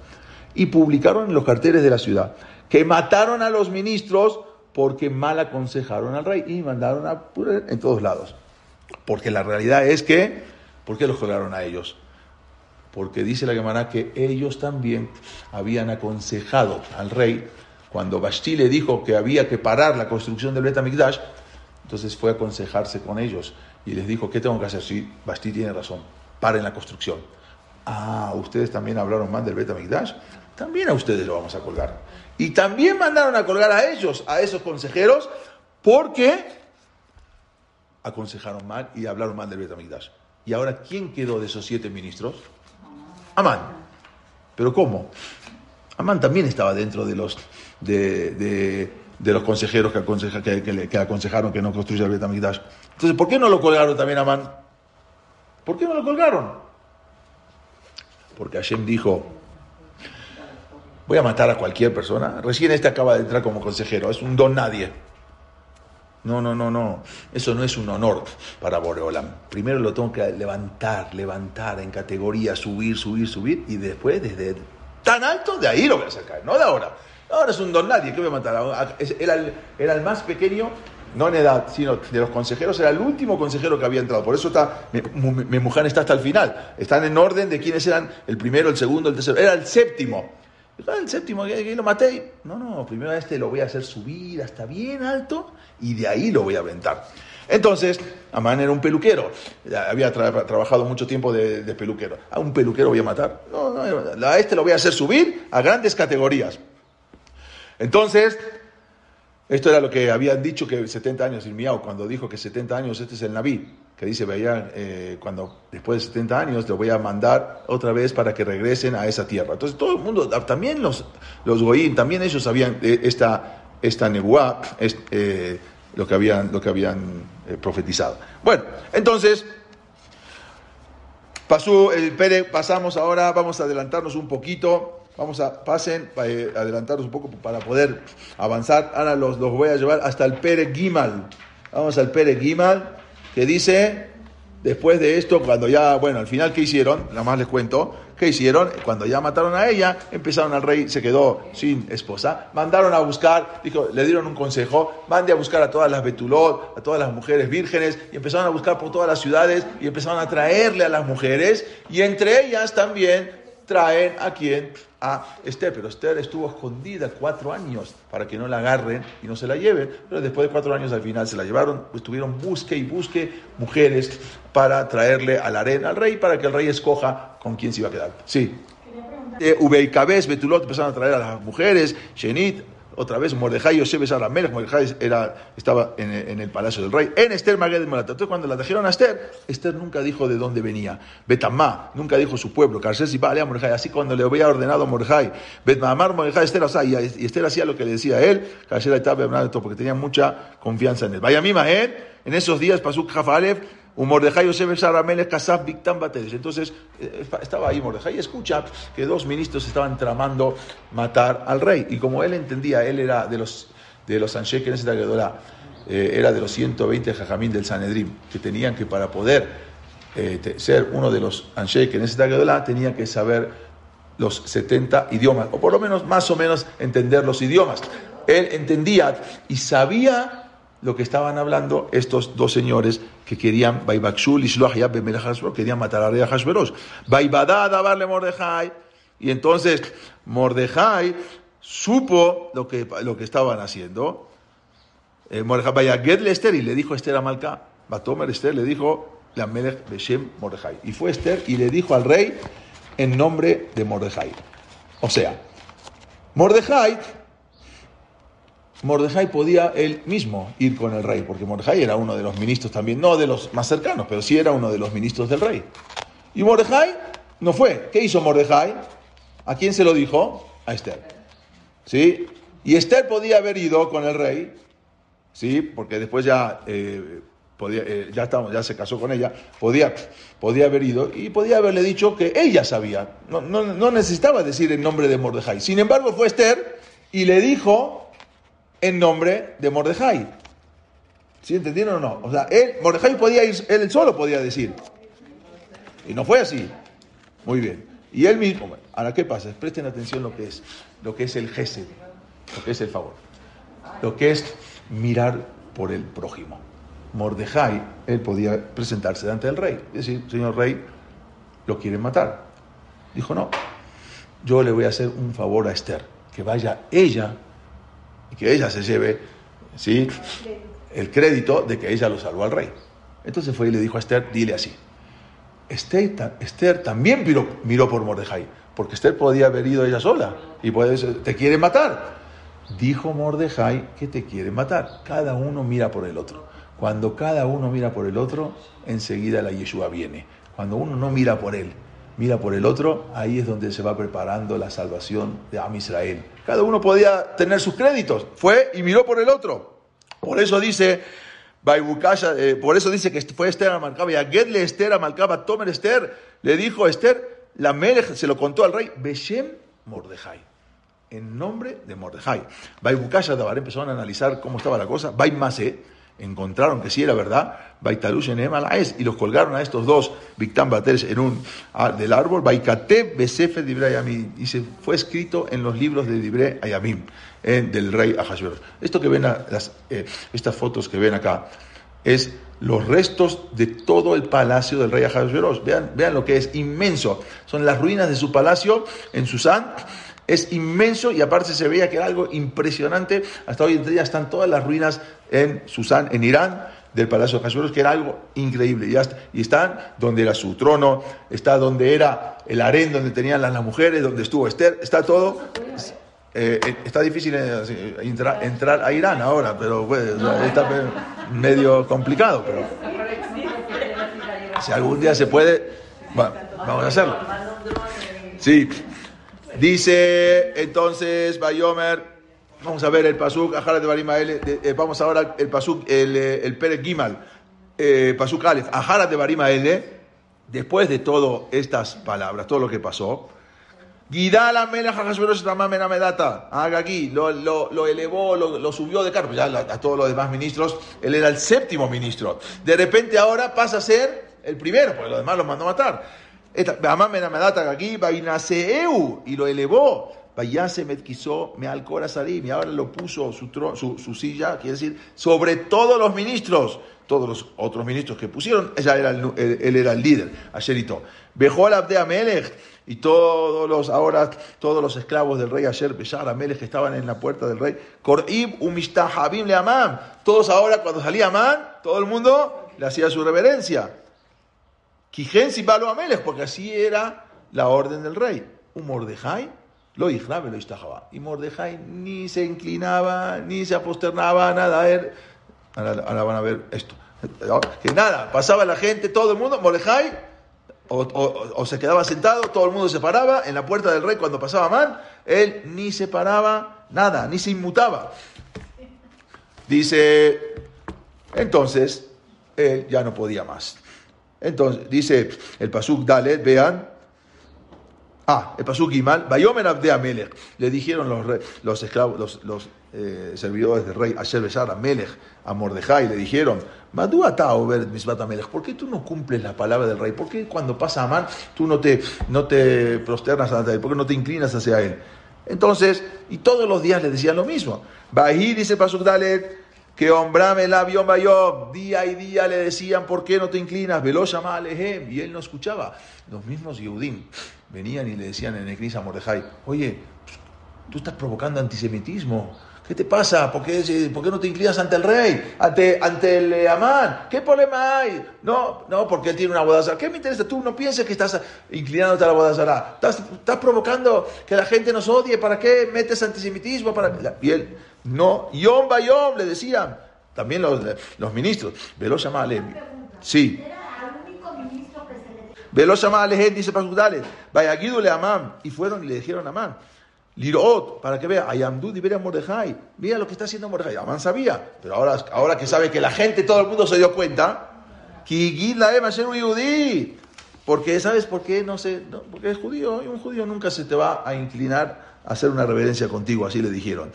Y publicaron en los carteles de la ciudad que mataron a los ministros porque mal aconsejaron al rey y mandaron a en todos lados. Porque la realidad es que, ¿por qué los colgaron a ellos? Porque dice la Gemara que ellos también habían aconsejado al rey cuando Basti le dijo que había que parar la construcción del Bet entonces fue a aconsejarse con ellos y les dijo, ¿qué tengo que hacer? Sí, Basti tiene razón, paren la construcción. Ah, ustedes también hablaron mal del Bet también a ustedes lo vamos a colgar. Y también mandaron a colgar a ellos, a esos consejeros, porque aconsejaron mal y hablaron mal del Betamigdash. Y ahora, ¿quién quedó de esos siete ministros? Amán. ¿Pero cómo? Amán también estaba dentro de los, de, los consejeros que, aconseja, que, aconsejaron que no construya el Betamigdash. Entonces, ¿por qué no lo colgaron también a Amán? ¿Por qué no lo colgaron? Porque Hashem dijo, voy a matar a cualquier persona. Recién este acaba de entrar como consejero, es un don nadie. No, no, no, no. Eso no es un honor para Boreolam. Primero lo tengo que levantar, levantar en categoría, subir, subir, subir, y después desde tan alto, de ahí lo voy a sacar, no de ahora. Ahora es un don nadie, ¿qué voy a matar? Era el, era el más pequeño no en edad, sino de los consejeros, era el último consejero que había entrado. Por eso está, Memuján está hasta el final. Están en orden de quiénes eran el primero, el segundo, el tercero. Era el séptimo. Ah, el séptimo, que lo maté. No, no, primero a este lo voy a hacer subir hasta bien alto y de ahí lo voy a aventar. Entonces, Amán era un peluquero. Había trabajado mucho tiempo de, peluquero. ¿A un peluquero voy a matar? No, no, a este lo voy a hacer subir a grandes categorías. Entonces, esto era lo que habían dicho que 70 años, el Miau, cuando dijo que 70 años, este es el Naví, que dice, veía, eh, cuando después de 70 años, lo voy a mandar otra vez para que regresen a esa tierra. Entonces todo el mundo, también los, los Goín, también ellos sabían esta, esta nebuá, eh, lo que habían, lo que habían eh, profetizado. Bueno, entonces, pasó el Pere, pasamos ahora, vamos a adelantarnos un poquito. Vamos a, pasen, eh, adelantaros un poco para poder avanzar. Ahora los, los voy a llevar hasta el Pere Gimal. Vamos al Pere Gimal, que dice, después de esto, cuando ya, bueno, al final, ¿qué hicieron? Nada más les cuento. ¿Qué hicieron? Cuando ya mataron a ella, empezaron al rey, se quedó sin esposa. Mandaron a buscar, dijo, le dieron un consejo, mande a buscar a todas las Betulot, a todas las mujeres vírgenes, y empezaron a buscar por todas las ciudades, y empezaron a traerle a las mujeres, y entre ellas también traen a quién? A Esther, pero Esther estuvo escondida cuatro años para que no la agarren y no se la lleven, pero después de cuatro años al final se la llevaron, estuvieron busque y busque mujeres para traerle a la arena al rey, para que el rey escoja con quién se iba a quedar. Sí. Eh, Ubeikabes, Betulot empezaron a traer a las mujeres, Shenit, otra vez Mordejai Yosef Aramelech, Mordejai estaba en, el palacio del rey, en Esther Maged Morata. Entonces cuando la trajeron a Esther, Esther nunca dijo de dónde venía. Betamá, nunca dijo su pueblo, Carces y Mordejai, así cuando le había ordenado a Mordejai, Betmamar Mordejai, Esther, o y Esther hacía lo que le decía a él, Carces estaba porque tenía mucha confianza en él. Vaya mima, ¿eh? En esos días, Pasuk Jafalev, un Mordejai Yosef Kasab Biktam Batedes. Entonces eh, estaba ahí Mordejai y escucha que dos ministros estaban tramando matar al rey. Y como él entendía, él era de los, de los en esa eh, era de los 120 jajamín del Sanedrim, que tenían que para poder eh, ser uno de los Anshe que en esa tenía que saber los 70 idiomas, o por lo menos más o menos entender los idiomas. Él entendía y sabía lo que estaban hablando estos dos señores que querían, querían matar a rey Hashverosh. Y entonces Mordejai supo lo que, lo que estaban haciendo. Eh, Mordejai, Esther y le dijo a Esther a Malca, Batomer Esther le dijo, la Melech Beshem Mordejai. Y fue Esther y le dijo al rey en nombre de Mordejai. O sea, Mordejai Mordejai podía él mismo ir con el rey, porque Mordejai era uno de los ministros también, no de los más cercanos, pero sí era uno de los ministros del rey. Y Mordejai no fue. ¿Qué hizo Mordejai? ¿A quién se lo dijo? A Esther. ¿Sí? Y Esther podía haber ido con el rey, ¿sí? Porque después ya, eh, podía, eh, ya, estamos, ya se casó con ella, podía, podía haber ido y podía haberle dicho que ella sabía. No, no, no necesitaba decir el nombre de Mordejai. Sin embargo, fue Esther y le dijo en nombre de Mordejai. ¿Sí entendieron o no? O sea, él, Mordejai podía ir, él solo podía decir. Y no fue así. Muy bien. Y él mismo, ahora, ¿qué pasa? Presten atención lo que es, lo que es el gesed, lo que es el favor, lo que es mirar por el prójimo. Mordejai, él podía presentarse delante del rey, y decir, señor rey, lo quieren matar. Dijo, no, yo le voy a hacer un favor a Esther, que vaya ella y que ella se lleve ¿sí? el crédito de que ella lo salvó al rey. Entonces fue y le dijo a Esther, dile así. Esther, también miró, miró, por Mordejai, porque Esther podía haber ido ella sola y puede te quiere matar. Dijo Mordejai que te quiere matar. Cada uno mira por el otro. Cuando cada uno mira por el otro, enseguida la Yeshua viene. Cuando uno no mira por él, mira por el otro, ahí es donde se va preparando la salvación de Am Israel. Cada uno podía tener sus créditos. Fue y miró por el otro. Por eso dice, eh, por eso dice que fue Esther a Malcaba. Y a Gedle Esther a Malcaba, Tomer Esther, le dijo a Esther, la Melech se lo contó al rey, Beshem Mordejai. En nombre de Mordejai. Baibukasha Dabar empezaron a analizar cómo estaba la cosa. Baimase encontraron que sí era verdad, Baitalush en es y los colgaron a estos dos Victán Bateres en un del árbol, Baikateb Besefe y se fue escrito en los libros de Dibre Ayamim, del rey Ahasveros. Esto que ven, las, eh, estas fotos que ven acá, es los restos de todo el palacio del rey Ahasveros. Vean, vean lo que es inmenso. Son las ruinas de su palacio en Susán es inmenso y aparte se veía que era algo impresionante. Hasta hoy en día están todas las ruinas en Susán, en Irán, del Palacio de Hashverosh, que era algo increíble. Y, están donde era su trono, está donde era el harén, donde tenían las, mujeres, donde estuvo Esther, está todo. Eh, eh, está difícil eh, entrar a Irán ahora, pero pues, está medio complicado. Pero si algún día se puede, vamos a hacerlo. Sí. Dice entonces Bayomer, vamos a ver el pasuk, de Barima eh, vamos ahora el pasuk, el, eh, el Pere Gimal, eh, pasuk Aleph, de Barima L, después de todas estas palabras, todo lo que pasó, Gidala Medata, haga aquí, lo, lo, lo elevó, lo, lo, subió de cargo, ya a todos los demás ministros, él era el séptimo ministro. De repente ahora pasa a ser el primero, porque los demás los mandó a matar y lo elevó. Vayase metquizó me al salim y ahora lo puso su, su, su, silla, quiere decir, sobre todos los ministros, todos los otros ministros que pusieron, ella era el, él, era el líder, Asherito. Bejol Abde Amelech y todos los, ahora, todos los esclavos del rey Asher, Beshar Amelech que estaban en la puerta del rey, Korib Umishtahabim le Amam, todos ahora cuando salía Amán, todo el mundo le hacía su reverencia. Kijensi Balo Amelech, porque así era la orden del rey. Un Mordejai lo Ijrabe lo Istajaba. Y Mordejai ni se inclinaba, ni se aposternaba, nada. Ahora, van a ver esto. Que nada, pasaba la gente, todo el mundo, Mordejai, o, se quedaba sentado, todo el mundo se paraba en la puerta del rey cuando pasaba mal, él ni se paraba, nada, ni se inmutaba. Dice, entonces, él ya no podía más. Entonces, dice el Pasuk Dalet, vean. Ah, el Pasuk Gimal, Bayomer Abde Amelech. Le dijeron los, los esclavos, los, los eh, servidores del rey Asher Besar Amelech, a Mordejai, le dijeron, ¿por qué tú no cumples la palabra del rey? ¿Por qué cuando pasa Amán tú no te, no te prosternas ante él? ¿Por qué no te inclinas hacia él? Entonces, y todos los días le decían lo mismo. Bahí dice Pasuk Dalet, que hombrame el avión día y día le decían, ¿por qué no te inclinas? llama Alejem, y él no escuchaba. Los mismos Yehudim venían y le decían en el a Mordejai, oye, tú estás provocando antisemitismo. ¿Qué te pasa? ¿Por qué, ¿Por qué, no te inclinas ante el rey? ¿Ante, ante el eh, Amán? ¿Qué problema hay? No, no, porque él tiene una boda ¿Qué me interesa? Tú no pienses que estás inclinándote a la boda Estás, estás provocando que la gente nos odie. ¿Para qué metes antisemitismo? Para... Y él no, Yom Bayom, le decían. También los, los ministros. Velo llama. Sí. Velo llama dice Pasudales. Vaya, le Amán. Y fueron y le dijeron a Amán. Lirot, para que vea, Ayamdu a Mordejai. Mira lo que está haciendo Mordejai. Amán sabía, pero ahora, ahora que sabe que la gente, todo el mundo se dio cuenta, porque sabes por qué no sé, porque es judío y un judío nunca se te va a inclinar a hacer una reverencia contigo, así le dijeron.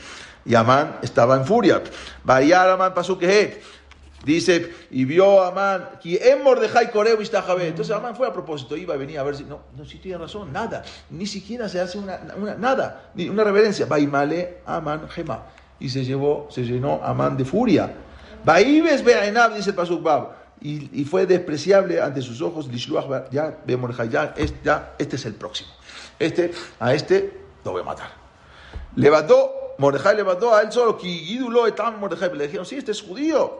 Y Amán estaba en furia. Vaya Amán pasó que Dice, y vio a Amán, Entonces Amán fue a propósito, iba a venir a ver si. No, no, si tiene razón, nada. Ni siquiera se hace una, nada, ni una reverencia. Baimale Amán Gema. Y se llevó, se llenó Amán de furia. Baibes Beainab, dice Pasuk Bab. Y, y, fue despreciable ante sus ojos. Ya, ya, este es el próximo. Este, a este lo voy a matar. Levantó Mordejai levantó a él solo, Kigídulo etam Mordejai. Le dijeron, sí, este es judío,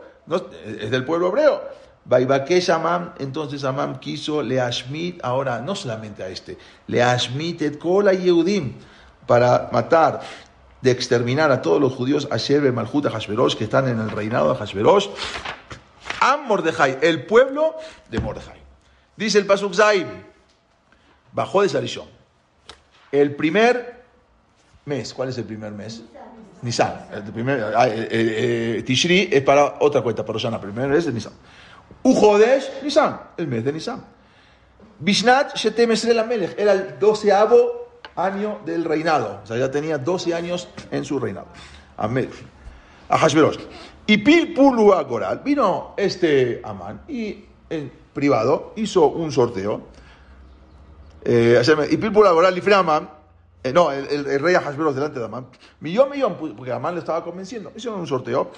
es del pueblo hebreo. Baibakesh Amam, entonces Amam quiso le Ashmit, ahora no solamente a este, le Ashmit et Kola Yehudim, para matar, de exterminar a todos los judíos, Asher Malhut Hashverosh, que están en el reinado de Hashverosh, Am Mordejai, el pueblo de Mordejai. Dice el Pasuk Zaim, bajó de Sarishon. El primer mes, ¿cuál es el primer mes? Nisan. El primer, ah, eh, eh, eh, Tishri es para otra cuenta, para Rosana. El primer mes es Nisan. Ujodesh, Nisan, el mes de Nisan. Bishnat Shetem Esrel Melech, era el doceavo año del reinado. O sea, ya tenía 12 años en su reinado. Amén. A Hashverosh. Y Pilpulu Goral. Vino este Amán y en privado hizo un sorteo. Y Pilpulu Goral y Amán. Eh, no, el, el, rey Hashverosh delante de Amán. Millón, millón, porque Amán le estaba convenciendo. Hicieron un sorteo.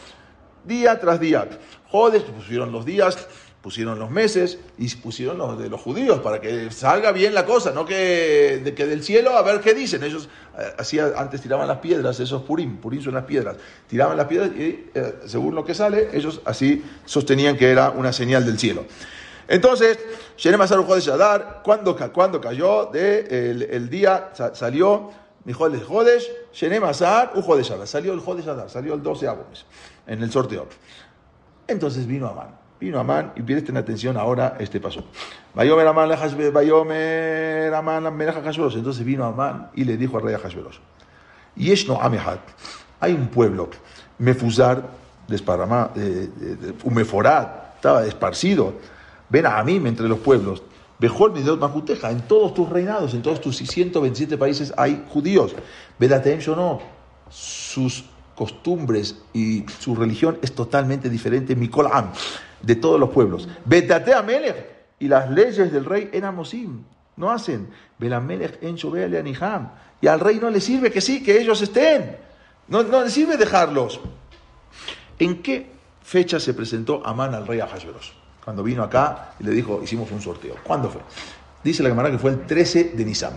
Día tras día. Jodes, pusieron los días pusieron los meses y pusieron los de los judíos para que salga bien la cosa, no que, de, que del cielo a ver qué dicen. Ellos eh, antes tiraban las piedras, esos purim, purim son las piedras, tiraban las piedras y eh, según lo que sale, ellos así sostenían que era una señal del cielo. Entonces, Shenem Azar de Shadar, cuando, cuando cayó el, día, salió Mijol de Jodesh, Shenem Azar, Ujo de Shadar, salió el Jodesh Shadar, salió el 12 mes en el sorteo. Entonces vino Amán Vino Amán y presten atención ahora este paso. Bayomer Amán Bayomer Amán Entonces vino Amán y le dijo al rey Hashverosh, Yeshno Amehat, hay un pueblo, Mefuzar, desparramado, Umeforat, estaba esparcido, ven a mí entre los pueblos, Midot Majuteja, en todos tus reinados, en todos tus 127 países hay judíos. Vedatem no, sus costumbres y su religión es totalmente diferente. Mikol Am de todos los pueblos. Betate Amelech y las leyes del rey en Amosim no hacen. Belamelech en Aniham. Y al rey no le sirve que sí, que ellos estén. No, no le sirve dejarlos. ¿En qué fecha se presentó Amán al rey Ahasveros? Cuando vino acá y le dijo, hicimos un sorteo. ¿Cuándo fue? Dice la camarada que fue el 13 de Nisan.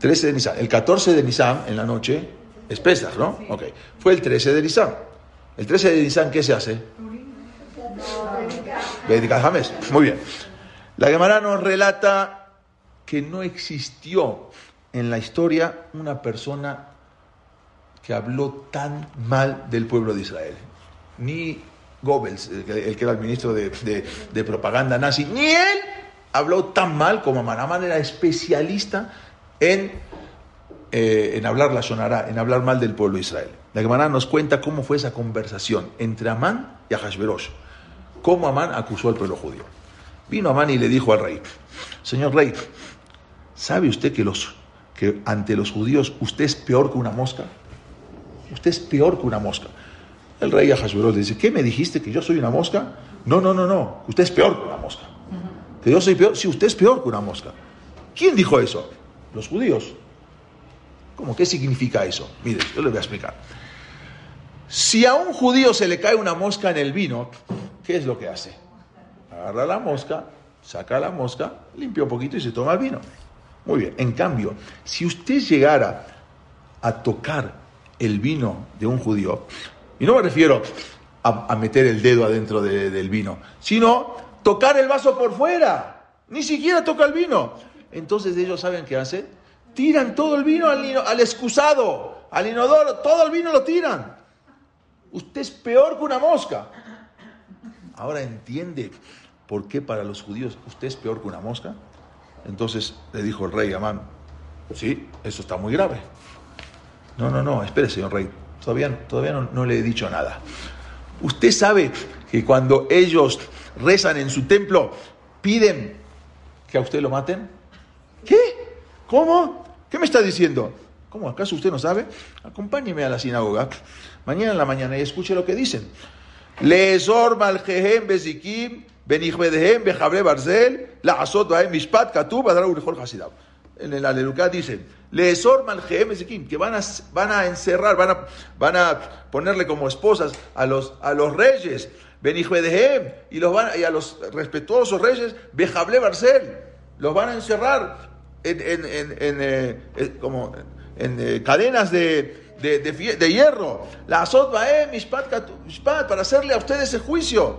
13 de Nisan. El 14 de Nisan, en la noche, es Pesach, ¿no? Ok. Fue el 13 de Nisan. El 13 de Nisan, ¿qué se hace? Muy bien. La Gemara nos relata que no existió en la historia una persona que habló tan mal del pueblo de Israel. Ni Goebbels, el que era el ministro de, propaganda nazi, ni él habló tan mal como. Amán era especialista en, eh, en hablar la sonará, en hablar mal del pueblo de Israel. La Gemara nos cuenta cómo fue esa conversación entre Amán y Ahashverosh cómo Amán acusó al pueblo judío. Vino Amán y le dijo al rey, señor rey, ¿sabe usted que, los, que ante los judíos usted es peor que una mosca? Usted es peor que una mosca. El rey Ahasuerós le dice, ¿qué me dijiste que yo soy una mosca? No, no, no, no, usted es peor que una mosca. Que yo soy peor, sí, usted es peor que una mosca. ¿Quién dijo eso? Los judíos. ¿Cómo? ¿Qué significa eso? Mire, yo le voy a explicar. Si a un judío se le cae una mosca en el vino, ¿qué es lo que hace? Agarra la mosca, saca la mosca, limpia un poquito y se toma el vino. Muy bien. En cambio, si usted llegara a tocar el vino de un judío, y no me refiero a, meter el dedo adentro del vino, sino tocar el vaso por fuera, ni siquiera toca el vino. Entonces ellos saben qué hacen, tiran todo el vino al, al excusado, al inodoro, todo el vino lo tiran. Usted es peor que una mosca. Ahora entiende por qué para los judíos usted es peor que una mosca. Entonces le dijo el rey Amán, sí, eso está muy grave. No, no, no, espere, señor rey, Todavía, todavía no, le he dicho nada. Usted sabe que cuando ellos rezan en su templo, piden que a usted lo maten. ¿Qué? ¿Cómo? ¿Qué me está diciendo? ¿Cómo? ¿Acaso usted no sabe? Acompáñeme a la sinagoga mañana en la mañana y escuche lo que dicen. Bezikim bejabre barzel la katub. En el Alelucá dicen, Leesor Maljeem Ezekim, que van a, van a encerrar, van a, van a ponerle como esposas a los, a los reyes, Benihbedehem, y, los y a los respetuosos reyes, Bejable Barcel, los van a encerrar en, en, en, en eh, como eh, cadenas de, de, hierro. La azot mishpat, para hacerle a ustedes el juicio.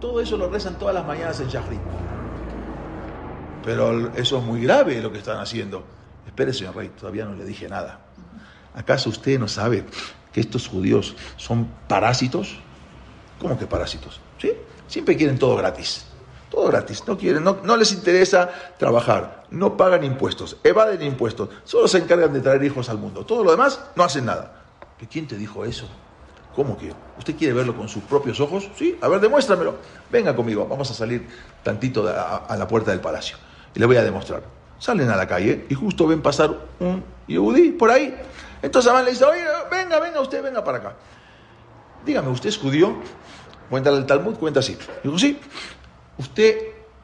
Todo eso lo rezan todas las mañanas en Shahri. Pero eso es muy grave lo que están haciendo. Espere, señor rey, todavía no le dije nada. ¿Acaso usted no sabe que estos judíos son parásitos? ¿Cómo que parásitos? ¿Sí? Siempre quieren todo gratis. Todo gratis. No quieren, no, no les interesa trabajar. No pagan impuestos. Evaden impuestos. Solo se encargan de traer hijos al mundo. Todo lo demás no hacen nada. ¿Pero quién te dijo eso? ¿Cómo que? ¿Usted quiere verlo con sus propios ojos? Sí, a ver, demuéstramelo. Venga conmigo, vamos a salir tantito a, a la puerta del palacio. Y le voy a demostrar. Salen a la calle y justo ven pasar un yehudí por ahí. Entonces Amán le dice, oye, venga, venga, usted venga para acá. Dígame, ¿usted es judío? Cuenta el Talmud, cuenta así. Digo, sí. Usted,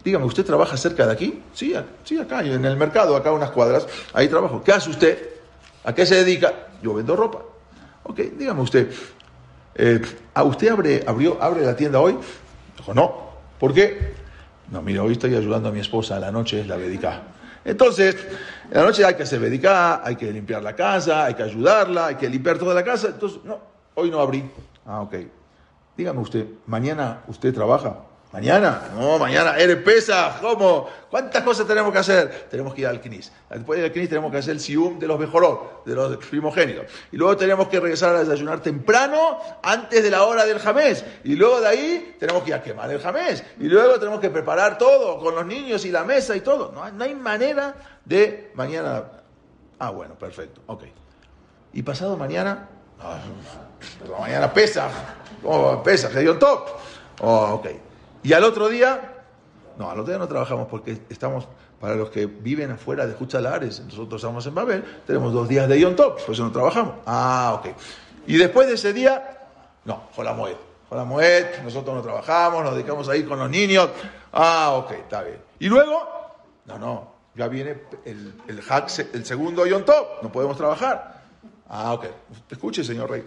dígame, ¿usted trabaja cerca de aquí? Sí, sí, acá, en el mercado, acá unas cuadras. Ahí trabajo. ¿Qué hace usted? ¿A qué se dedica? Yo vendo ropa. Ok, dígame usted, eh, ¿a usted abre, abrió, abre la tienda hoy? Dijo, no. ¿Por qué? No, mira, hoy estoy ayudando a mi esposa, a la noche es la dedica. Entonces, en la noche hay que hacer dedicar, hay que limpiar la casa, hay que ayudarla, hay que limpiar toda la casa. Entonces, no, hoy no abrí. Ah, ok. Dígame usted, ¿mañana usted trabaja? ¿Mañana? No, mañana eres pesa. ¿Cómo? ¿Cuántas cosas tenemos que hacer? Tenemos que ir al CNIS. Después del CNIS tenemos que hacer el SIUM de los mejorot, de los primogénitos. Y luego tenemos que regresar a desayunar temprano, antes de la hora del jamés. Y luego de ahí tenemos que ir a quemar el jamés. Y luego tenemos que preparar todo, con los niños y la mesa y todo. No, no hay manera de mañana... Ah, bueno, perfecto. Ok. ¿Y pasado mañana? Ah, mañana pesa. Oh, pesa, que dio top. Oh, ok. Y al otro día, no, al otro día no trabajamos porque estamos, para los que viven afuera de Juchalares, nosotros estamos en Babel, tenemos dos días de Yom Top, por eso no trabajamos. Ah, ok. Y después de ese día, no, Jolamoed. Jolamoed, nosotros no trabajamos, nos dedicamos ahí con los niños. Ah, ok, está bien. Y luego, no, no, ya viene el, el, hack, el segundo Yom Top, no podemos trabajar. Ah, ok. Escuche, señor Rey.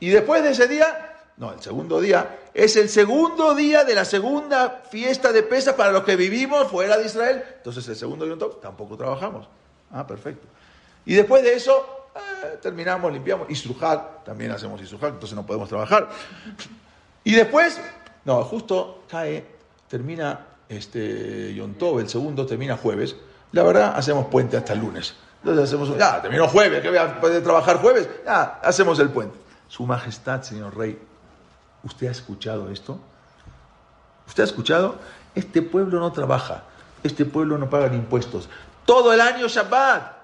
Y después de ese día, no, el segundo día es el segundo día de la segunda fiesta de pesa para los que vivimos fuera de Israel. Entonces el segundo Yom Tov tampoco trabajamos. Ah, perfecto. Y después de eso eh, terminamos, limpiamos. Isruhak, también hacemos Isruhak, entonces no podemos trabajar. Y después, no, justo cae, termina este Yom el segundo termina jueves. La verdad, hacemos puente hasta el lunes. Entonces hacemos, ya, terminó jueves, que voy a poder trabajar jueves, ya, hacemos el puente. Su Majestad, señor Rey, ¿Usted ha escuchado esto? ¿Usted ha escuchado? Este pueblo no trabaja, este pueblo no paga impuestos. Todo el año Shabbat.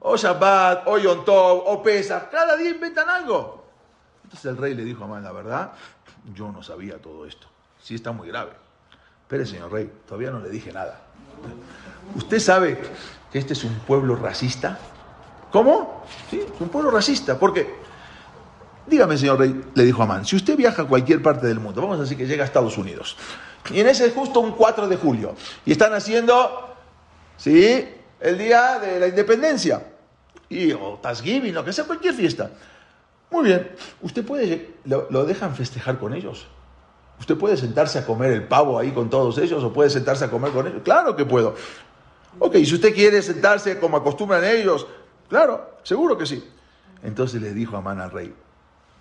O Shabbat, o Yom Tov, o Pesach. Cada día inventan algo. Entonces el rey le dijo a Amán, la verdad, yo no sabía todo esto. Sí está muy grave. Pero señor rey, todavía no le dije nada. ¿Usted sabe que este es un pueblo racista? ¿Cómo? Sí, es un pueblo racista. Porque Dígame, señor Rey, le dijo Amán, si usted viaja a cualquier parte del mundo, vamos a decir que llega a Estados Unidos, y en ese es justo un 4 de julio, y están haciendo, ¿sí? El día de la independencia, y, o Thanksgiving, lo que sea, cualquier fiesta. Muy bien, usted puede, lo, lo dejan festejar con ellos. Usted puede sentarse a comer el pavo ahí con todos ellos, o puede sentarse a comer con ellos. Claro que puedo. Ok, si usted quiere sentarse como acostumbran ellos, claro, seguro que sí. Entonces le dijo Amán al rey,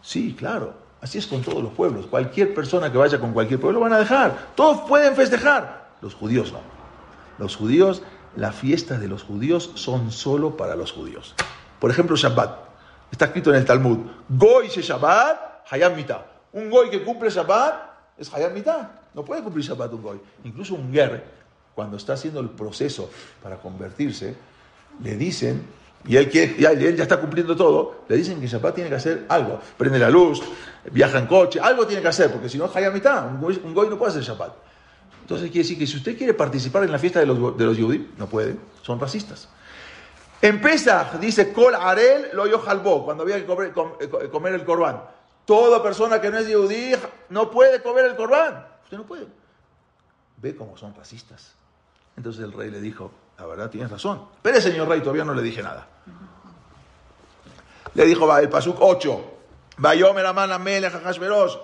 Sí, claro. Así es con todos los pueblos. Cualquier persona que vaya con cualquier pueblo van a dejar. Todos pueden festejar. Los judíos no. Los judíos, la fiesta de los judíos son solo para los judíos. Por ejemplo, Shabbat. Está escrito en el Talmud. Goy se Shabbat, Hayam Mitah. Un goy que cumple Shabbat es Hayam Mitah. No puede cumplir Shabbat un goy. Incluso un ger, cuando está haciendo el proceso para convertirse, le dicen y él, él ya está cumpliendo todo, le dicen que Shabbat tiene que hacer algo. Prende la luz, viaja en coche, algo tiene que hacer, porque si no, Hayam mitad, un goy, no puede hacer Shabbat. Entonces quiere decir que si usted quiere participar en la fiesta de los, de los no puede, son racistas. En dice, Kol Arel lo halbo, cuando había que comer, eh, comer el corbán. Toda persona que no es yudí no puede comer el corbán. Usted no puede. Ve cómo son racistas. Entonces el rey le dijo, la verdad, tienes razón. Pero señor rey, todavía no le dije nada. Le dijo el Pasuk 8. Vayomer Aman Amelech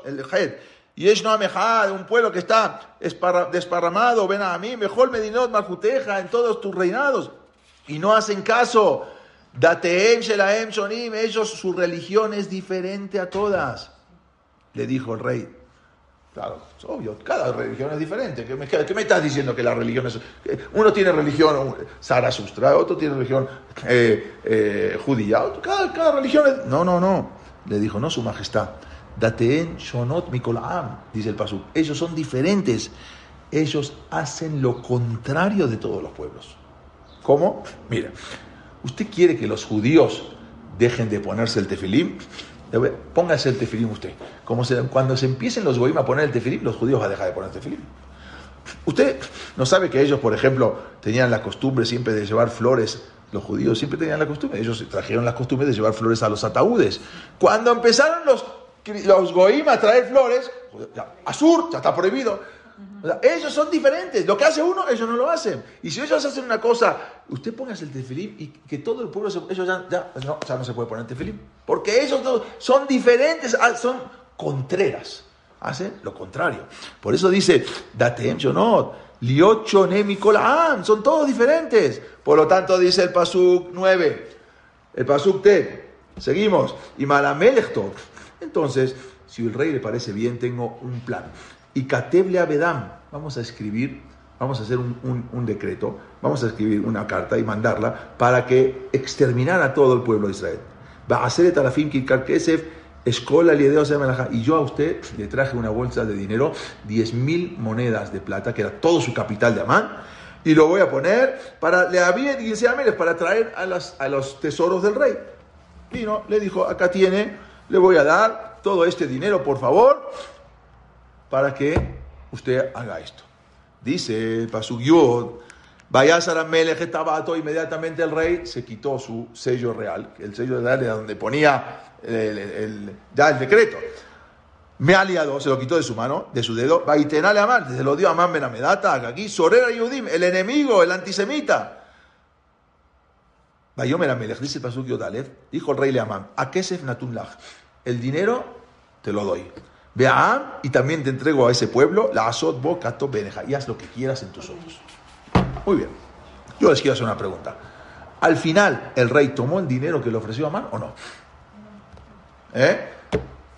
el Jed. Y es no de un pueblo que está desparramado, ven a mí, mejor Medinot Maljuteja en todos tus reinados. Y no hacen caso. Dateem Shelaem Shonim, ellos, su religión es diferente a todas. Le dijo el rey, Claro, es obvio, cada religión es diferente. ¿Qué me, estás diciendo que la religión es.? Uno tiene religión Zaratustra, otro tiene religión eh, eh, judía, cada, cada, religión es. No, no, no. Le dijo, no, su majestad. Dateen shonot mikolam, dice el Pasuk. Ellos son diferentes. Ellos hacen lo contrario de todos los pueblos. ¿Cómo? Mira, ¿usted quiere que los judíos dejen de ponerse el tefilim? Póngase el tefilim usted. Como cuando se empiecen los goim a poner el tefilim, los judíos van a dejar de poner el tefilim. Usted no sabe que ellos, por ejemplo, tenían la costumbre siempre de llevar flores. Los judíos siempre tenían la costumbre. Ellos trajeron la costumbre de llevar flores a los ataúdes. Cuando empezaron los, los goim a traer flores, Azur ya está prohibido. Ellos son diferentes. Lo que hace uno, ellos no lo hacen. Y si ellos hacen una cosa, usted póngase el tefilim y que todo el pueblo, ellos ya, ya, no, ya no se puede poner tefilim. Porque ellos son diferentes, ah, son contreras hacen lo contrario. Por eso dice, date no, liocho nemikolam, son todos diferentes. Por lo tanto, dice el Pasuk 9, el Pasuk T, seguimos, y malamelechto. Entonces, si el rey le parece bien, tengo un plan. Y kateble abedam, vamos a escribir, vamos a hacer un, decreto, vamos a escribir una carta y mandarla para que exterminara a todo el pueblo de Israel. Va a hacer el talafim kirkar kesef Escola y yo a usted le traje una bolsa de dinero, 10 mil monedas de plata, que era todo su capital de Amán, y lo voy a poner para, le había para traer a, las, a los tesoros del rey. Vino, le dijo, acá tiene, le voy a dar todo este dinero, por favor, para que usted haga esto. Dice Pasuk Vaya Melech Tabato, inmediatamente el rey se quitó su sello real, el sello real era donde ponía el, ya el decreto. Me ha aliado, se lo quitó de su mano, de su dedo, Vaitenale Amán, se lo dio a Amán Benamedata, aquí, Sorera Yudim, el enemigo, el antisemita. Vayomer Amelech, dice Pasuk Yodalev, dijo el rey le Amán, a Kesef Natumlach, el dinero te lo doy. Ve a y también te entrego a ese pueblo, la Azot Bo Beneja, y haz lo que quieras en tus ojos. Muy bien. Yo les quiero hacer una pregunta. Al final, ¿el rey tomó el dinero que le ofreció Amán o no? ¿Eh?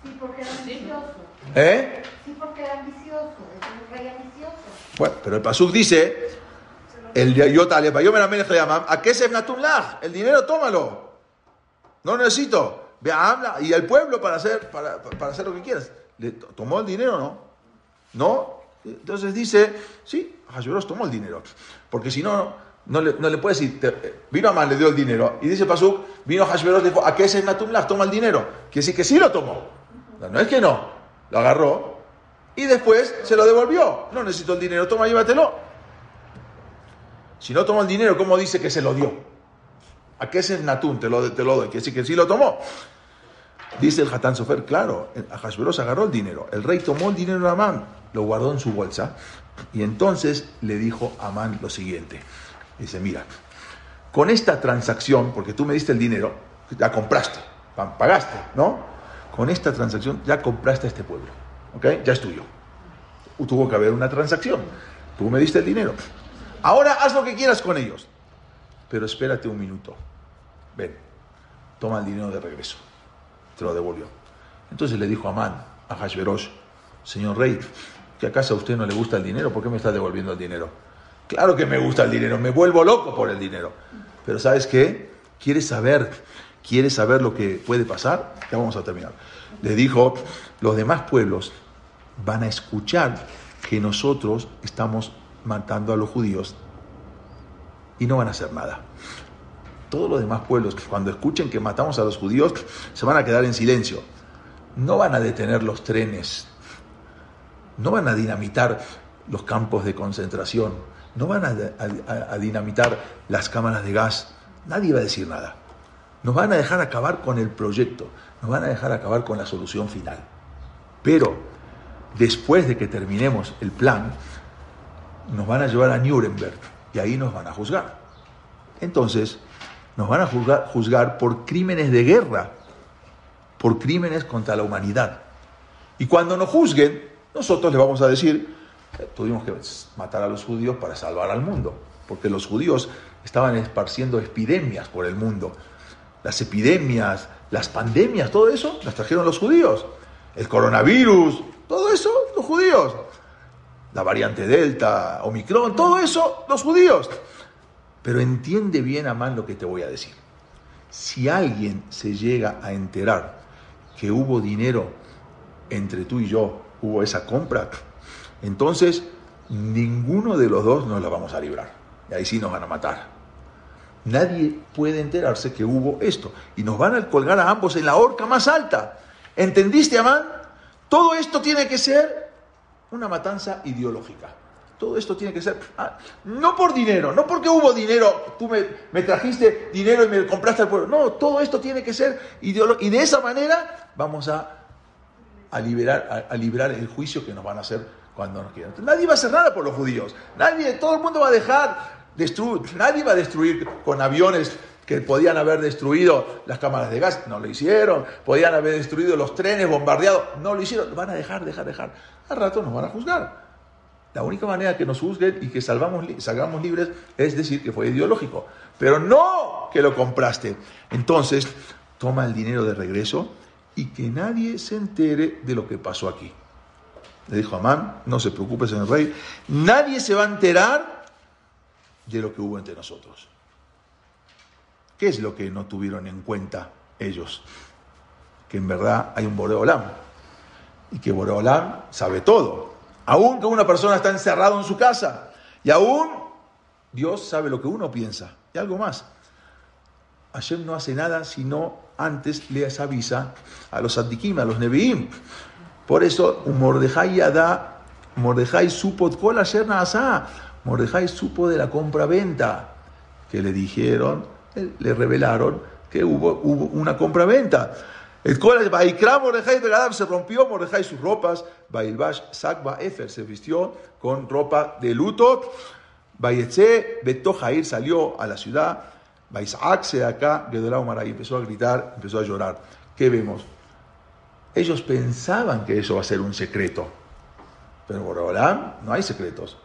Sí, porque era ambicioso. ¿Eh? Sí, porque era ambicioso. Es un rey ambicioso. Bueno, pero el Pasuk dice, el Yotale, yo me la llaman, ¿a qué se? El dinero tómalo. No necesito. Ve habla. Y el pueblo para hacer, para, para hacer lo que quieras. ¿Le tomó el dinero o no? ¿No? Entonces dice, sí, Hashverosh tomó el dinero. Porque si no, no le, no le puede decir, eh, vino Amán, le dio el dinero. Y dice Pasuk, vino Hashverosh, dijo, ¿a qué es el Natumlach? Toma el dinero. Quiere decir que sí lo tomó. No, es que no. Lo agarró y después se lo devolvió. No necesito el dinero, toma, llévatelo. Si no tomó el dinero, ¿cómo dice que se lo dio? ¿A qué es Natum? Te lo, te lo doy. Quiere decir que sí lo tomó. Dice el Hatán Sofer, claro, Hashverosh agarró el dinero. El rey tomó el dinero de Amán, lo guardó en su bolsa y entonces le dijo a Amán lo siguiente. Dice, mira, con esta transacción, porque tú me diste el dinero, ya compraste, pagaste, ¿no? Con esta transacción ya compraste a este pueblo, ¿ok? Ya es tuyo. Tuvo que haber una transacción. Tú me diste el dinero. Ahora haz lo que quieras con ellos. Pero espérate un minuto. Ven, toma el dinero de regreso. Te lo devolvió. Entonces le dijo a Amán, a Hashverosh, señor rey, que acaso a usted no le gusta el dinero, ¿por qué me está devolviendo el dinero? Claro que me gusta el dinero, me vuelvo loco por el dinero. Pero ¿sabes qué? ¿Quieres saber? ¿Quieres saber lo que puede pasar? Ya vamos a terminar. Le dijo, los demás pueblos van a escuchar que nosotros estamos matando a los judíos y no van a hacer nada. Todos los demás pueblos, cuando escuchen que matamos a los judíos, se van a quedar en silencio. No van a detener los trenes, no van a dinamitar los campos de concentración, no van a, dinamitar las cámaras de gas, nadie va a decir nada. Nos van a dejar acabar con el proyecto, nos van a dejar acabar con la solución final. Pero después de que terminemos el plan, nos van a llevar a Nuremberg y ahí nos van a juzgar. Entonces, nos van a juzgar, por crímenes de guerra, por crímenes contra la humanidad. Y cuando nos juzguen, nosotros le vamos a decir, eh, tuvimos que matar a los judíos para salvar al mundo, porque los judíos estaban esparciendo epidemias por el mundo. Las epidemias, las pandemias, todo eso las trajeron los judíos. El coronavirus, todo eso, los judíos. La variante Delta, Omicron, todo eso, los judíos. Pero entiende bien, Amán, lo que te voy a decir. Si alguien se llega a enterar que hubo dinero entre tú y yo hubo esa compra, entonces ninguno de los dos nos la vamos a librar. Y ahí sí nos van a matar. Nadie puede enterarse que hubo esto. Y nos van a colgar a ambos en la horca más alta. ¿Entendiste, Amán? Todo esto tiene que ser una matanza ideológica. Todo esto tiene que ser, ah, no por dinero, no porque hubo dinero, tú me, trajiste dinero y me compraste al pueblo. No, todo esto tiene que ser ideológico. Y de esa manera vamos a, a liberar, a, el juicio que nos van a hacer cuando nos quieran. Nadie va a hacer nada por los judíos. Nadie, todo el mundo va a dejar destruir. Nadie va a destruir con aviones que podían haber destruido las cámaras de gas, no lo hicieron, podían haber destruido los trenes bombardeados, no lo hicieron, van a dejar, dejar, dejar. Al rato nos van a juzgar. La única manera que nos juzguen y que salvamos, salgamos libres es decir que fue ideológico, pero no que lo compraste. Entonces, toma el dinero de regreso y que nadie se entere de lo que pasó aquí. Le dijo Amán, no se preocupe, señor rey, nadie se va a enterar de lo que hubo entre nosotros. ¿Qué es lo que no tuvieron en cuenta ellos? Que en verdad hay un Boreolam y que Boreolam sabe todo. Aún que una persona está encerrado en su casa y aún Dios sabe lo que uno piensa. Y algo más. Hashem no hace nada sino antes les avisa a los Addikim, a los Nevi'im. Por eso, Mordejai da, Mordejai supo asa. Mordejai supo de la compra-venta que le dijeron, le revelaron que hubo, hubo una compra-venta. Se rompió Mordejai sus ropas, Bailbash Sakba Efer se vistió con ropa de luto, Bayetze Beto Jair salió a la ciudad, Baisaac se acá, empezó a gritar, empezó a llorar. ¿Qué vemos? Ellos pensaban que eso va a ser un secreto, pero Borolam no hay secretos.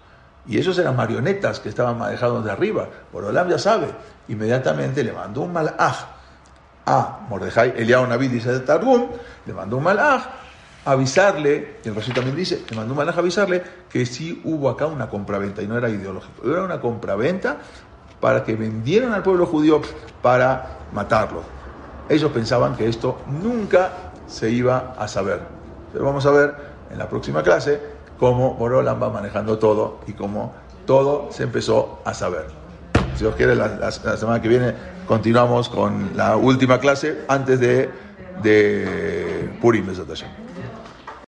Y esos eran marionetas que estaban manejados de arriba. Borolam ya sabe, inmediatamente le mandó un malaj a Mordejai, Eliao Naví dice de Targum, le mandó un malaj avisarle, y el Rashi también dice, le mandó un malaj avisarle que sí hubo acá una compraventa y no era ideológico, era una compraventa para que vendieran al pueblo judío para matarlo. Ellos pensaban que esto nunca se iba a saber. Pero vamos a ver en la próxima clase cómo Borolam va manejando todo y cómo todo se empezó a saber. Si Dios quiere, la, semana que viene continuamos con la última clase antes de, de Purim,